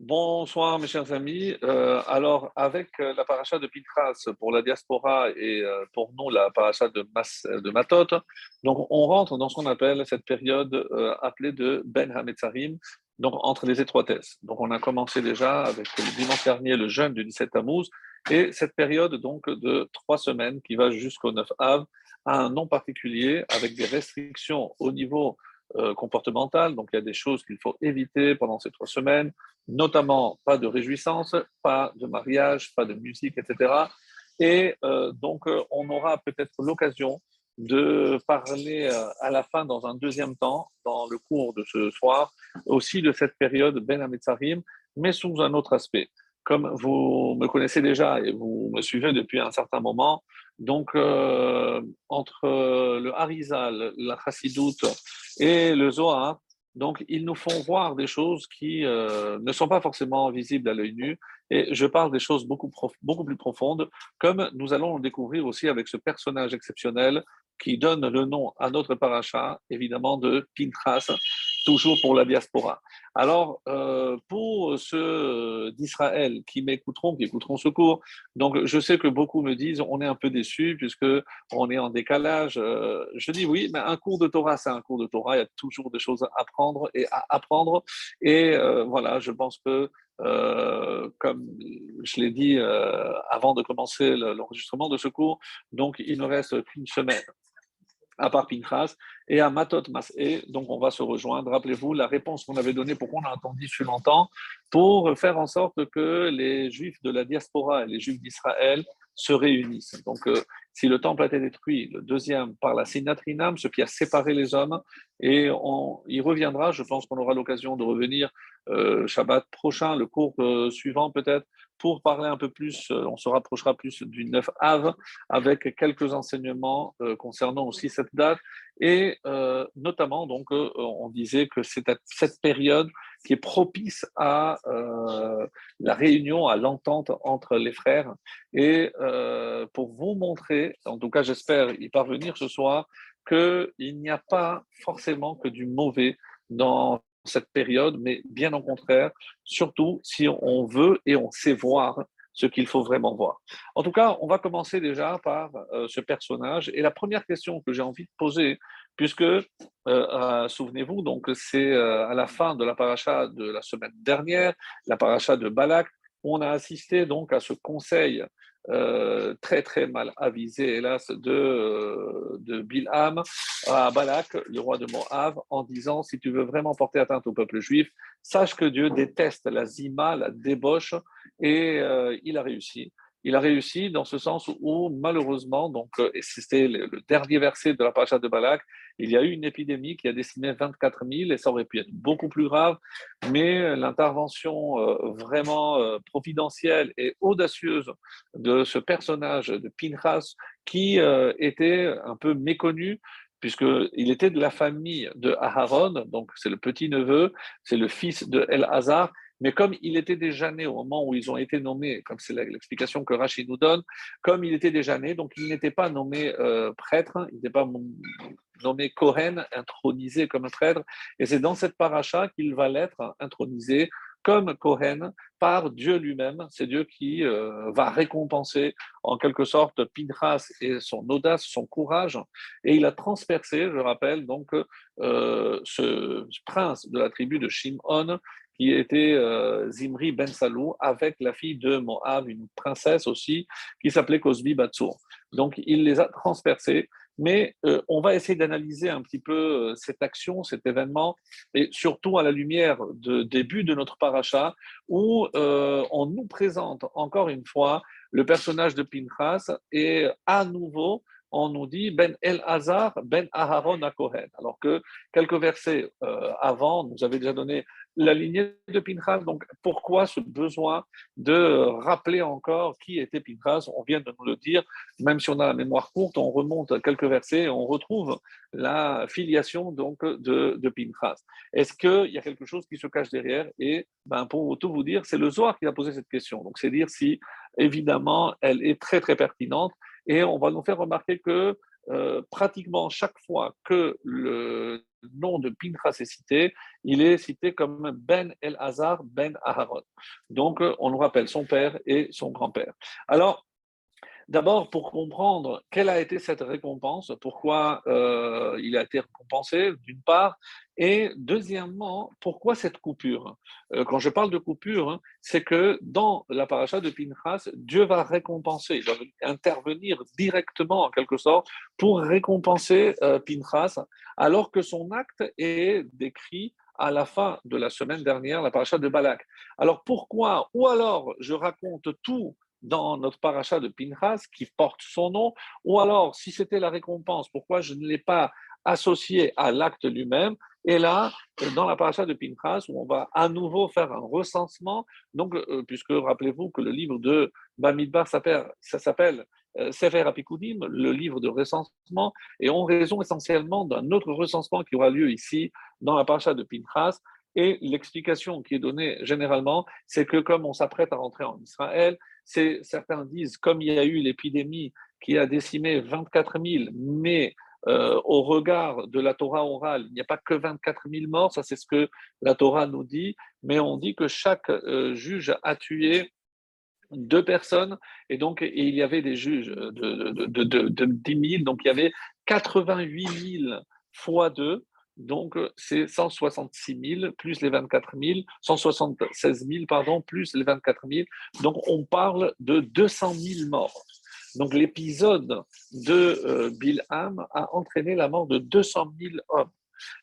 Bonsoir mes chers amis. Euh, alors avec euh, la paracha de Pinchas pour la diaspora et euh, pour nous la paracha de, Matot, donc on rentre dans ce qu'on appelle cette période appelée de Ben Hametzarim, donc entre les étroitesses. Donc on a commencé déjà avec le dimanche dernier le jeûne du 17 Tammuz et cette période donc de trois semaines qui va jusqu'au 9 Av a un nom particulier avec des restrictions au niveau euh, comportementales. Donc, il y a des choses qu'il faut éviter pendant ces trois semaines, notamment pas de réjouissance, pas de mariage, pas de musique, etc. Et euh, donc, euh, on aura peut-être l'occasion de parler à la fin, dans un deuxième temps, dans le cours de ce soir, aussi de cette période Ben Hametzarim, mais sous un autre aspect. Comme vous me connaissez déjà et vous me suivez depuis un certain moment, donc entre le Harizal, la Chassidoute et le Zohar. Donc, ils nous font voir des choses qui euh, ne sont pas forcément visibles à l'œil nu. Et je parle des choses beaucoup, beaucoup plus profondes, comme nous allons le découvrir aussi avec ce personnage exceptionnel qui donne le nom à notre paracha, évidemment, de Pintras, toujours pour la diaspora. Alors, euh, pour ceux d'Israël qui m'écouteront, qui écouteront ce cours, donc je sais que beaucoup me disent on est un peu déçus puisque on est en décalage. Euh, je dis oui, mais un cours de Torah, c'est un cours de Torah. Il y a toujours des choses à apprendre et à apprendre. Et euh, voilà, je pense que comme je l'ai dit avant de commencer l'enregistrement de ce cours, donc il ne reste qu'une semaine à part Pinchas, et à Matot Masé. Donc, on va se rejoindre. Rappelez-vous la réponse qu'on avait donnée, pourquoi on a attendu si longtemps, pour faire en sorte que les Juifs de la diaspora et les Juifs d'Israël se réunissent. Donc, euh, si le temple a été détruit, le deuxième par la Sinatrinam, ce qui a séparé les hommes, et on y reviendra, je pense qu'on aura l'occasion de revenir euh, Shabbat prochain, le cours euh, suivant peut-être, pour parler un peu plus, euh, on se rapprochera plus du 9 Av, avec quelques enseignements concernant aussi cette date, et notamment, donc, on disait que c'est cette période qui est propice à la réunion, à l'entente entre les frères, et pour vous montrer, en tout cas j'espère y parvenir ce soir, qu'il n'y a pas forcément que du mauvais dans cette période, mais bien au contraire, surtout si on veut et on sait voir ce qu'il faut vraiment voir. En tout cas, on va commencer déjà par euh, ce personnage. Et la première question que j'ai envie de poser, puisque, euh, euh, souvenez-vous, donc c'est à la fin de la paracha de la semaine dernière, la paracha de Balak, on a assisté donc à ce conseil euh, très très mal avisé, hélas, de, euh, de Bilham à Balak, le roi de Moab, en disant si tu veux vraiment porter atteinte au peuple juif, sache que Dieu déteste la zima, la débauche, et euh, il a réussi. Il a réussi dans ce sens où, malheureusement, donc, et c'était le, dernier verset de la paracha de Balak, il y a eu une épidémie qui a décimé 24 000 et ça aurait pu être beaucoup plus grave, mais l'intervention euh, vraiment euh, providentielle et audacieuse de ce personnage de Pinchas qui euh, était un peu méconnu puisqu'il était de la famille de Aharon, donc c'est le petit-neveu, c'est le fils de El-Hazar, mais comme il était déjà né au moment où ils ont été nommés, comme c'est l'explication que Rachid nous donne, comme il était déjà né, donc il n'était pas nommé prêtre, il n'était pas nommé Kohen, intronisé comme prêtre, et c'est dans cette paracha qu'il va l'être intronisé comme Kohen par Dieu lui-même. C'est Dieu qui euh, va récompenser en quelque sorte Pinchas et son audace, son courage. Et il a transpercé, je rappelle, donc euh, ce prince de la tribu de Shimon qui était euh, Zimri Ben Salou avec la fille de Moab, une princesse aussi, qui s'appelait Cosbi Batsour. Donc il les a transpercés mais euh, on va essayer d'analyser un petit peu euh, cette action, cet événement, et surtout à la lumière du début de notre paracha, où on nous présente encore une fois le personnage de Pinchas, et à nouveau, on nous dit Ben El Hazar, Ben Aharon à Kohen. Alors que quelques versets avant nous avaient déjà donné la lignée de Pinchas. Donc, pourquoi ce besoin de rappeler encore qui était Pinchas? On vient de nous le dire, même si on a la mémoire courte, on remonte à quelques versets et on retrouve la filiation donc de, de Pinchas. Est-ce qu'il y a quelque chose qui se cache derrière? Et ben, pour tout vous dire, c'est le Zohar qui a posé cette question. Donc, c'est dire si, évidemment, elle est très, très pertinente. Et on va nous faire remarquer que euh, pratiquement chaque fois que le nom de Pinchas est cité, il est cité comme Ben El Hazar, Ben Aharon. Donc, on nous rappelle son père et son grand-père. Alors, D'abord, pour comprendre quelle a été cette récompense, pourquoi euh, il a été récompensé, d'une part, et deuxièmement, pourquoi cette coupure? Euh, Quand je parle de coupure, hein, c'est que dans la paracha de Pinchas, Dieu va récompenser, il va intervenir directement, en quelque sorte, pour récompenser euh, Pinchas, alors que son acte est décrit à la fin de la semaine dernière, la paracha de Balak. Alors pourquoi? Ou alors je raconte tout dans notre paracha de Pinchas qui porte son nom, ou alors si c'était la récompense, pourquoi je ne l'ai pas associé à l'acte lui-même? Et là, dans la paracha de Pinchas, où on va à nouveau faire un recensement, donc euh, puisque rappelez-vous que le livre de Bamidbar ça s'appelle euh, Sefer Apikudim, le livre de recensement, et on raison essentiellement d'un autre recensement qui aura lieu ici dans la paracha de Pinchas, et l'explication qui est donnée généralement, c'est que comme on s'apprête à rentrer en Israël, certains disent, comme il y a eu l'épidémie qui a décimé 24 000, mais euh, au regard de la Torah orale, il n'y a pas que 24 000 morts, ça c'est ce que la Torah nous dit, mais on dit que chaque euh, juge a tué deux personnes, et donc il y avait des juges de, de, de, de 10 000, donc il y avait 88 000 fois deux, donc, euh, c'est 166 000 plus les 24 000, 176 000, pardon, plus les 24 000. Donc, on parle de 200 000 morts. Donc, l'épisode de euh, Bilham a entraîné la mort de 200 000 hommes.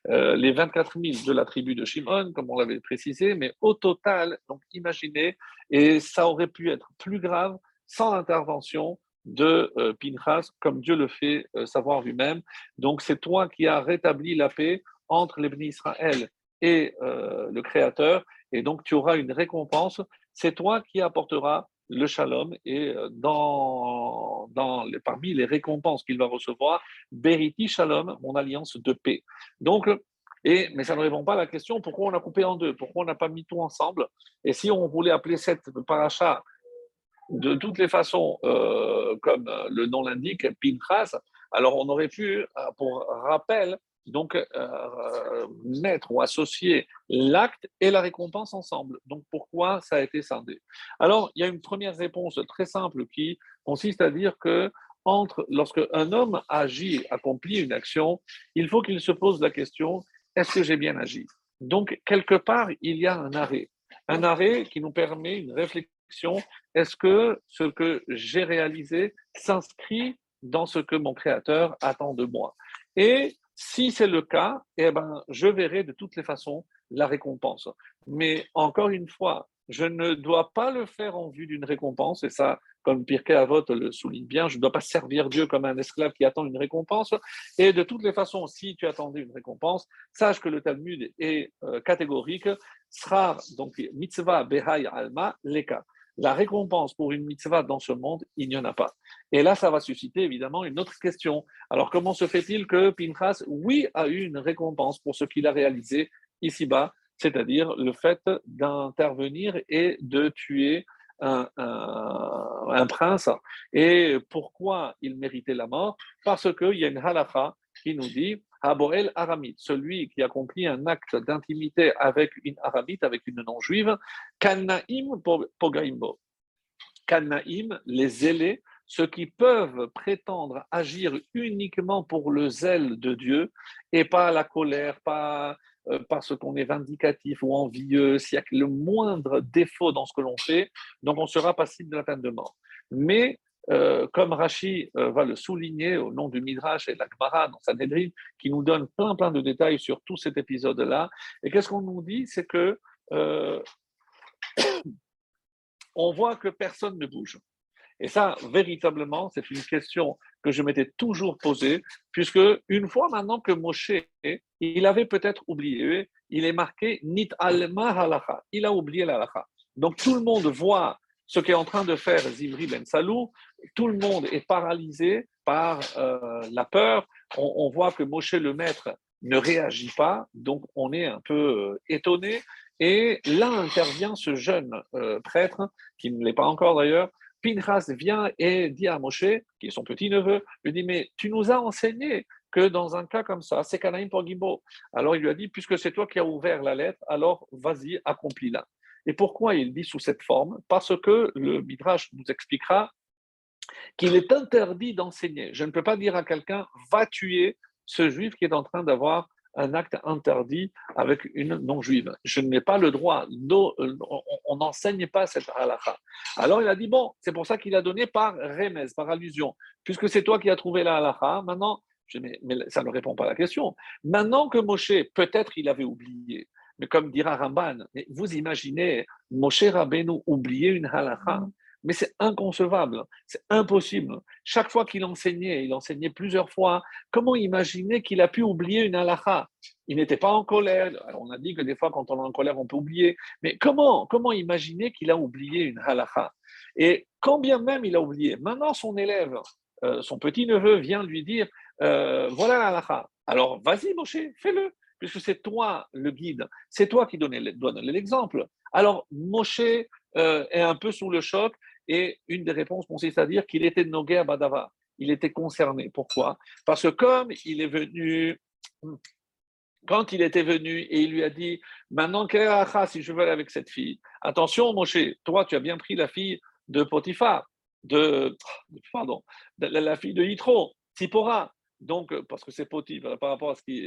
Euh, les 24 000 de la tribu de Shimon, comme on l'avait précisé, mais au total, donc imaginez, et ça aurait pu être plus grave sans l'intervention de euh, Pinchas, comme Dieu le fait euh, savoir lui-même. Donc c'est toi qui as rétabli la paix entre les Israël et euh, le Créateur, et donc tu auras une récompense. C'est toi qui apporteras le shalom, et dans, dans parmi les récompenses qu'il va recevoir, Beriti Shalom, mon alliance de paix. Donc, et, mais ça ne répond pas à la question pourquoi on a coupé en deux, pourquoi on n'a pas mis tout ensemble? Et si on voulait appeler cette paracha de toutes les façons, euh, comme le nom l'indique, Pinchas, alors on aurait pu, euh, pour rappel, donc euh, mettre ou associer l'acte et la récompense ensemble. Donc pourquoi ça a été scindé? Alors il y a une première réponse très simple qui consiste à dire que entre, lorsque un homme agit, accomplit une action, il faut qu'il se pose la question est-ce que j'ai bien agi? Donc quelque part il y a un arrêt, un arrêt qui nous permet une réflexion est-ce que ce que j'ai réalisé s'inscrit dans ce que mon Créateur attend de moi? Et si c'est le cas, eh ben, je verrai de toutes les façons la récompense. Mais encore une fois, je ne dois pas le faire en vue d'une récompense, et ça, comme Pirkei Avot le souligne bien, je ne dois pas servir Dieu comme un esclave qui attend une récompense. Et de toutes les façons, si tu attendais une récompense, sache que le Talmud est euh, catégorique, sera donc mitzvah behai alma leka la récompense pour une mitzvah dans ce monde, il n'y en a pas. Et là, ça va susciter évidemment une autre question. Alors, comment se fait-il que Pinchas, oui, a eu une récompense pour ce qu'il a réalisé ici-bas, c'est-à-dire le fait d'intervenir et de tuer un, prince? Et pourquoi il méritait la mort? Parce qu'il y a une halakha qui nous dit Aboel Aramite, celui qui accomplit un acte d'intimité avec une Aramite, avec une non-juive, Kanaim Pogaimbo. Kanaim, les zélés, ceux qui peuvent prétendre agir uniquement pour le zèle de Dieu et pas la colère, pas euh, parce qu'on est vindicatif ou envieux, s'il y a le moindre défaut dans ce que l'on fait, donc on sera passible de la peine de mort. Mais euh, comme Rashi euh, va le souligner au nom du Midrash et de la Gemara dans sa Sanhedrin, qui nous donne plein plein de détails sur tout cet épisode-là. Et qu'est-ce qu'on nous dit? C'est que euh, on voit que personne ne bouge. Et ça, véritablement, c'est une question que je m'étais toujours posée, puisque une fois maintenant que Moshe, il avait peut-être oublié, il est marqué Nit alma halacha, il a oublié la Donc tout le monde voit ce qu'est en train de faire Zimri Ben Salou, tout le monde est paralysé par euh, la peur. On, voit que Moshe le maître ne réagit pas, donc on est un peu euh, étonné. Et là intervient ce jeune euh, prêtre, qui ne l'est pas encore d'ailleurs. Pinchas vient et dit à Moshe, qui est son petit-neveu, lui dit, mais tu nous as enseigné que dans un cas comme ça, c'est Kanaïm pour Gimbo. Alors il lui a dit, puisque c'est toi qui as ouvert la lettre, alors vas-y, accomplis-la. Et pourquoi il dit sous cette forme? Parce que le Midrash nous expliquera qu'il est interdit d'enseigner. Je ne peux pas dire à quelqu'un, va tuer ce juif qui est en train d'avoir un acte interdit avec une non-juive. Je n'ai pas le droit, on n'enseigne pas cette halakha. Alors il a dit, bon, c'est pour ça qu'il a donné par remez, par allusion. Puisque c'est toi qui as trouvé la halakha, maintenant, mais, ça ne répond pas à la question. Maintenant que Moshe, peut-être il avait oublié, mais comme dira Ramban, vous imaginez Moshe Rabbeinu oublier une halakha? Mais c'est inconcevable, c'est impossible. Chaque fois qu'il enseignait, il enseignait plusieurs fois, comment imaginer qu'il a pu oublier une halakha? Il n'était pas en colère. on a dit que des fois, quand on est en colère, on peut oublier. Mais comment, comment imaginer qu'il a oublié une halakha? Et quand bien même il a oublié, maintenant son élève, euh, son petit-neveu vient lui dire, euh, voilà la halakha. Alors vas-y, Moshe, fais-le puisque c'est toi le guide, c'est toi qui donne l'exemple. Alors Moshe euh, est un peu sous le choc et une des réponses consiste à dire qu'il était nogué à Badava. Il était concerné. Pourquoi? Parce que comme il est venu, quand il était venu et il lui a dit Maintenant, si je veux aller avec cette fille, attention, Moshe, toi, tu as bien pris la fille de Potiphar, de, pardon, la, fille de Yitro, Tsipora. Donc, parce que c'est potif par rapport à ce qui,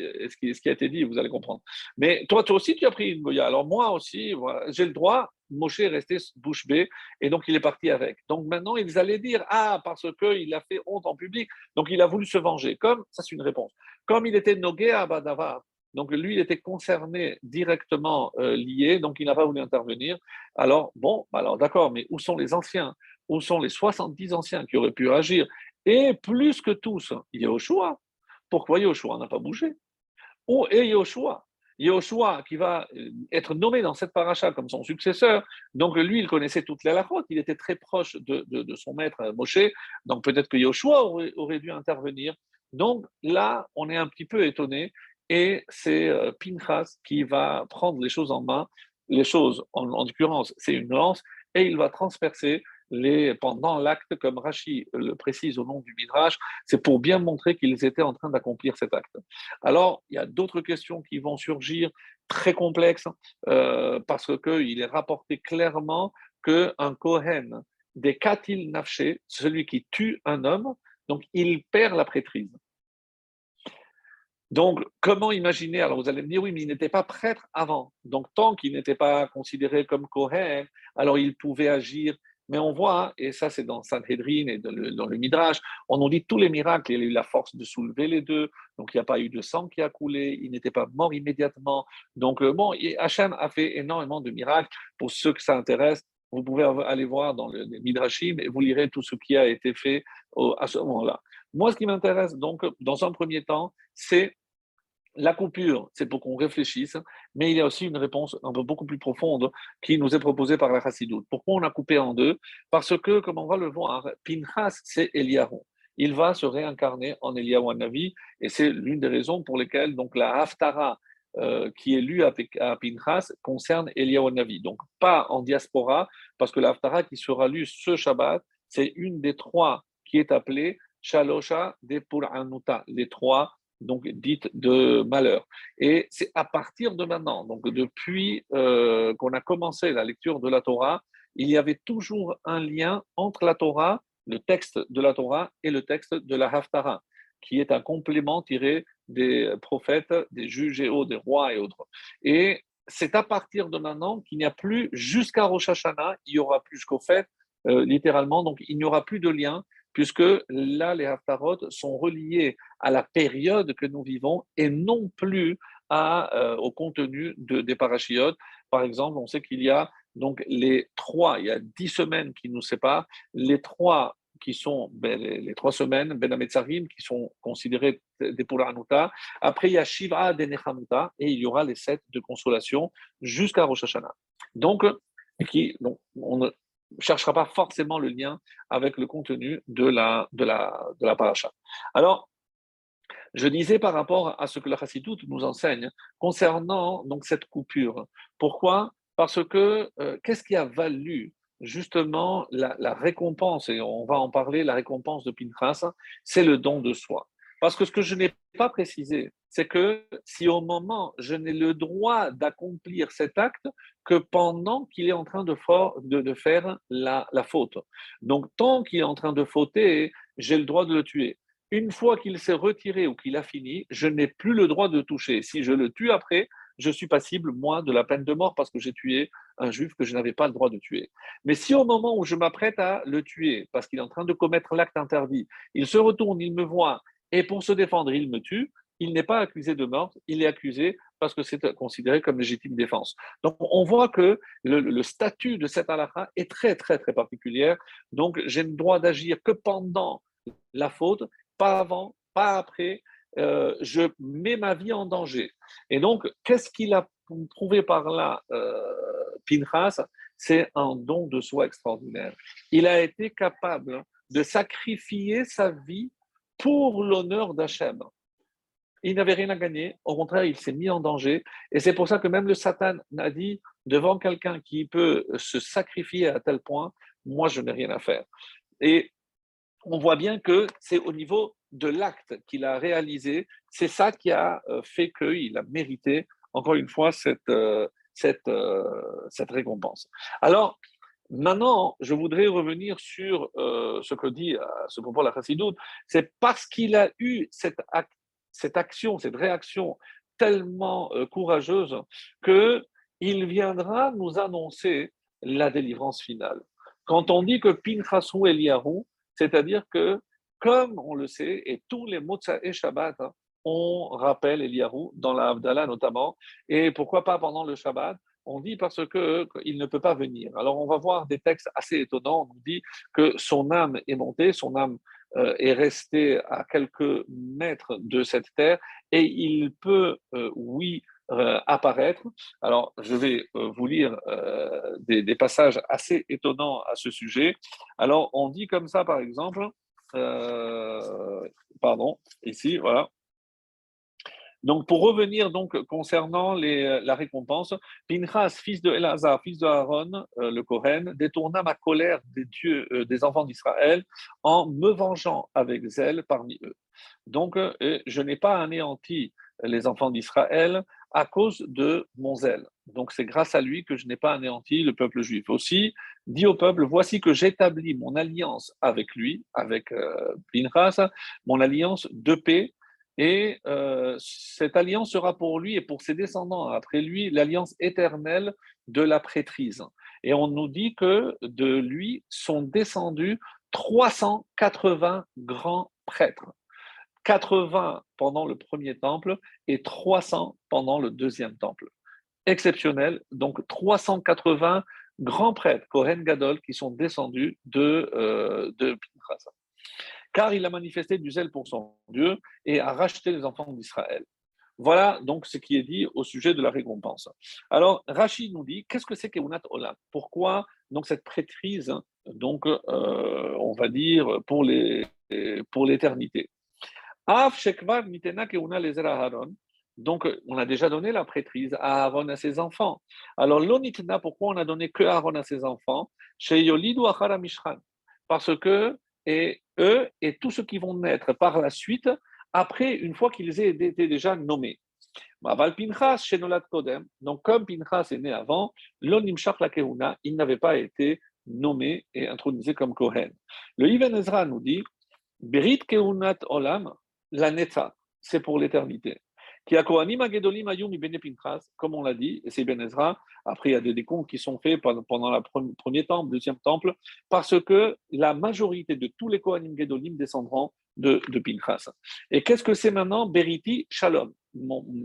qui, a été dit, vous allez comprendre. Mais toi, toi aussi, tu as pris une Goya. Alors, moi aussi, j'ai le droit. Moshe est resté bouche bée et donc il est parti avec. Donc maintenant, ils allaient dire Ah, parce qu'il a fait honte en public, donc il a voulu se venger. Comme, ça c'est une réponse. Comme il était nogué à Badavar, donc lui, il était concerné directement euh, lié, donc il n'a pas voulu intervenir. Alors, bon, alors d'accord, mais où sont les anciens? Où sont les 70 anciens qui auraient pu agir? Et plus que tous, Yoshua. Pourquoi Yoshua n'a pas bougé? Où est Yoshua Yoshua qui va euh, être nommé dans cette paracha comme son successeur. Donc lui, il connaissait toute la lachote, il était très proche de, son maître euh, Moshe. Donc peut-être que Yoshua aurait, dû intervenir. Donc là, on est un petit peu étonné. Et c'est euh, Pinchas qui va prendre les choses en main. Les choses, en, en l'occurrence, c'est une lance, et il va transpercer pendant l'acte, comme Rachi le précise au nom du Midrash, c'est pour bien montrer qu'ils étaient en train d'accomplir cet acte. Alors, il y a d'autres questions qui vont surgir, très complexes, euh, parce qu'il est rapporté clairement qu'un Kohen, des Katil Nafshe, celui qui tue un homme, donc il perd la prêtrise. Donc, comment imaginer Alors, vous allez me dire, oui, mais il n'était pas prêtre avant. Donc, tant qu'il n'était pas considéré comme Kohen, alors il pouvait agir mais on voit, et ça c'est dans Sanhedrin et dans le, Midrash, on nous dit tous les miracles, il a eu la force de soulever les deux, donc il n'y a pas eu de sang qui a coulé, il n'était pas mort immédiatement. Donc euh, bon, Hachem a fait énormément de miracles. Pour ceux que ça intéresse, vous pouvez aller voir dans le Midrashim et vous lirez tout ce qui a été fait à ce moment-là. Moi, ce qui m'intéresse donc, dans un premier temps, c'est la coupure, c'est pour qu'on réfléchisse, mais il y a aussi une réponse un peu beaucoup plus profonde qui nous est proposée par la Chassidoute. Pourquoi on a coupé en deux? Parce que, comme on va le voir, Pinchas, c'est Eliaron. Il va se réincarner en Eliyahu Navi, et c'est l'une des raisons pour lesquelles donc, la Haftara, euh, qui est lue à, Pinchas, concerne Eliyahu Navi. Donc, pas en diaspora, parce que la Haftara qui sera lue ce Shabbat, c'est une des trois qui est appelée Shalosha de Puranuta, les trois donc dite de malheur. Et c'est à partir de maintenant, donc depuis euh, qu'on a commencé la lecture de la Torah, il y avait toujours un lien entre la Torah, le texte de la Torah et le texte de la Haftara, qui est un complément tiré des prophètes, des juges et des rois et autres. Et c'est à partir de maintenant qu'il n'y a plus, jusqu'à Rosh Hashanah, il y aura plus jusqu'au fait, euh, littéralement, donc il n'y aura plus de lien puisque là, les Haftarot sont reliés à la période que nous vivons et non plus euh, au contenu de, des parachiotes. Par exemple, on sait qu'il y a donc les trois, il y a dix semaines qui nous séparent, les trois qui sont ben, les, trois semaines, Ben Ametzarim, qui sont considérés des Puranuta. Après, il y a Shiva de Nechamuta et il y aura les sept de consolation jusqu'à Rosh Hashanah. Donc, qui, donc on, cherchera pas forcément le lien avec le contenu de la, de la, la paracha. Alors, je disais par rapport à ce que la Chassidoute nous enseigne concernant donc cette coupure. Pourquoi? Parce que euh, qu'est-ce qui a valu justement la, récompense, et on va en parler, la récompense de Pinchas, c'est le don de soi. Parce que ce que je n'ai pas précisé, c'est que si au moment, je n'ai le droit d'accomplir cet acte que pendant qu'il est en train de, faire la, la, faute. Donc, tant qu'il est en train de fauter, j'ai le droit de le tuer. Une fois qu'il s'est retiré ou qu'il a fini, je n'ai plus le droit de toucher. Si je le tue après, je suis passible, moi, de la peine de mort parce que j'ai tué un juif que je n'avais pas le droit de tuer. Mais si au moment où je m'apprête à le tuer, parce qu'il est en train de commettre l'acte interdit, il se retourne, il me voit, et pour se défendre, il me tue, il n'est pas accusé de meurtre, il est accusé parce que c'est considéré comme légitime défense. Donc on voit que le, statut de cette halakha est très très très particulier. Donc j'ai le droit d'agir que pendant la faute, pas avant, pas après. Euh, je mets ma vie en danger. Et donc, qu'est-ce qu'il a prouvé par là, euh, Pinchas? C'est un don de soi extraordinaire. Il a été capable de sacrifier sa vie pour l'honneur d'Hachem. Il n'avait rien à gagner, au contraire, il s'est mis en danger. Et c'est pour ça que même le Satan a dit, devant quelqu'un qui peut se sacrifier à tel point, moi, je n'ai rien à faire. Et on voit bien que c'est au niveau de l'acte qu'il a réalisé, c'est ça qui a euh, fait qu'il a mérité, encore une fois, cette, euh, cette, euh, cette récompense. Alors, Maintenant, je voudrais revenir sur euh, ce que dit à ce propos la Chassidoute. C'est parce qu'il a eu cette, action, cette réaction tellement euh, courageuse qu'il viendra nous annoncer la délivrance finale. Quand on dit que Pinchasou Eliyahu, c'est-à-dire que, comme on le sait, et tous les Motsa et Shabbat, hein, on rappelle Eliyahu dans la Havdalah notamment, et pourquoi pas pendant le Shabbat on dit parce qu'il ne peut pas venir. Alors on va voir des textes assez étonnants. On dit que son âme est montée, son âme euh, est restée à quelques mètres de cette terre et il peut, euh, oui, euh, apparaître. Alors je vais vous lire des, passages assez étonnants à ce sujet. Alors on dit comme ça, par exemple, pardon, ici, voilà. Donc, pour revenir donc concernant les, la récompense, Pinchas, fils de Elazar, fils de Aaron, euh, le Kohen, détourna ma colère des dieux euh, des enfants d'Israël en me vengeant avec zèle parmi eux. Donc, euh, je n'ai pas anéanti les enfants d'Israël à cause de mon zèle. Donc, c'est grâce à lui que je n'ai pas anéanti le peuple juif. Aussi, dit au peuple, voici que j'établis mon alliance avec lui, avec Pinchas, mon alliance de paix et euh, cette alliance sera pour lui et pour ses descendants après lui l'alliance éternelle de la prêtrise. Et on nous dit que de lui sont descendus 380 grands prêtres. 80 pendant le premier temple et 300 pendant le deuxième temple. Exceptionnel. Donc 380 grands prêtres, Kohen Gadol, qui sont descendus de, euh, de car il a manifesté du zèle pour son Dieu et a racheté les enfants d'Israël. Voilà donc ce qui est dit au sujet de la récompense. Alors, Rachid nous dit, qu'est-ce que c'est Keunat Olam? Pourquoi donc cette prêtrise, donc, euh, on va dire, pour, pour l'éternité? Donc, on a déjà donné la prêtrise à Aaron à ses enfants. Alors, l'onitna, pourquoi on a donné que Aaron à ses enfants? Parce que et eux et tous ceux qui vont naître par la suite, après, une fois qu'ils aient été déjà nommés. Donc, comme Pinchas est né avant, l'onimshach la kehuna, il n'avait pas été nommé et intronisé comme Kohen. Le Ibn Ezra nous dit Berit kehunat olam, la netza, c'est pour l'éternité comme on l'a dit, et c'est Ben Ezra, après il y a des décomptes qui sont faits pendant le premier temple, deuxième temple, parce que la majorité de tous les Kohanim Gedolim descendront de, de Pinchas. Et qu'est-ce que c'est maintenant Beriti Shalom,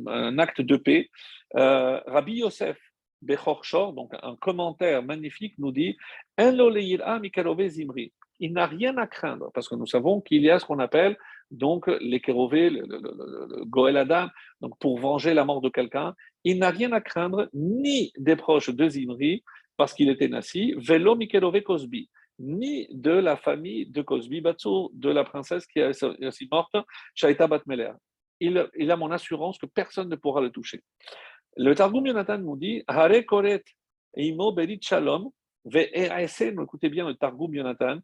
un acte de paix. Euh, Rabbi Yosef Bechor Shor, donc un commentaire magnifique, nous dit Zimri il n'a rien à craindre, parce que nous savons qu'il y a ce qu'on appelle donc les kérové, le, le, Adam, donc pour venger la mort de quelqu'un, il n'a rien à craindre ni des proches de Zimri, parce qu'il était nasi, velo Mikelové Cosby, ni de la famille de Cosby, Batsou, de la princesse qui est aussi morte, Shaita Batmeler. Il, il a mon assurance que personne ne pourra le toucher. Le Targum Yonatan nous dit Hare Koret Imo Berit Shalom, écoutez bien le Targum Yonatan,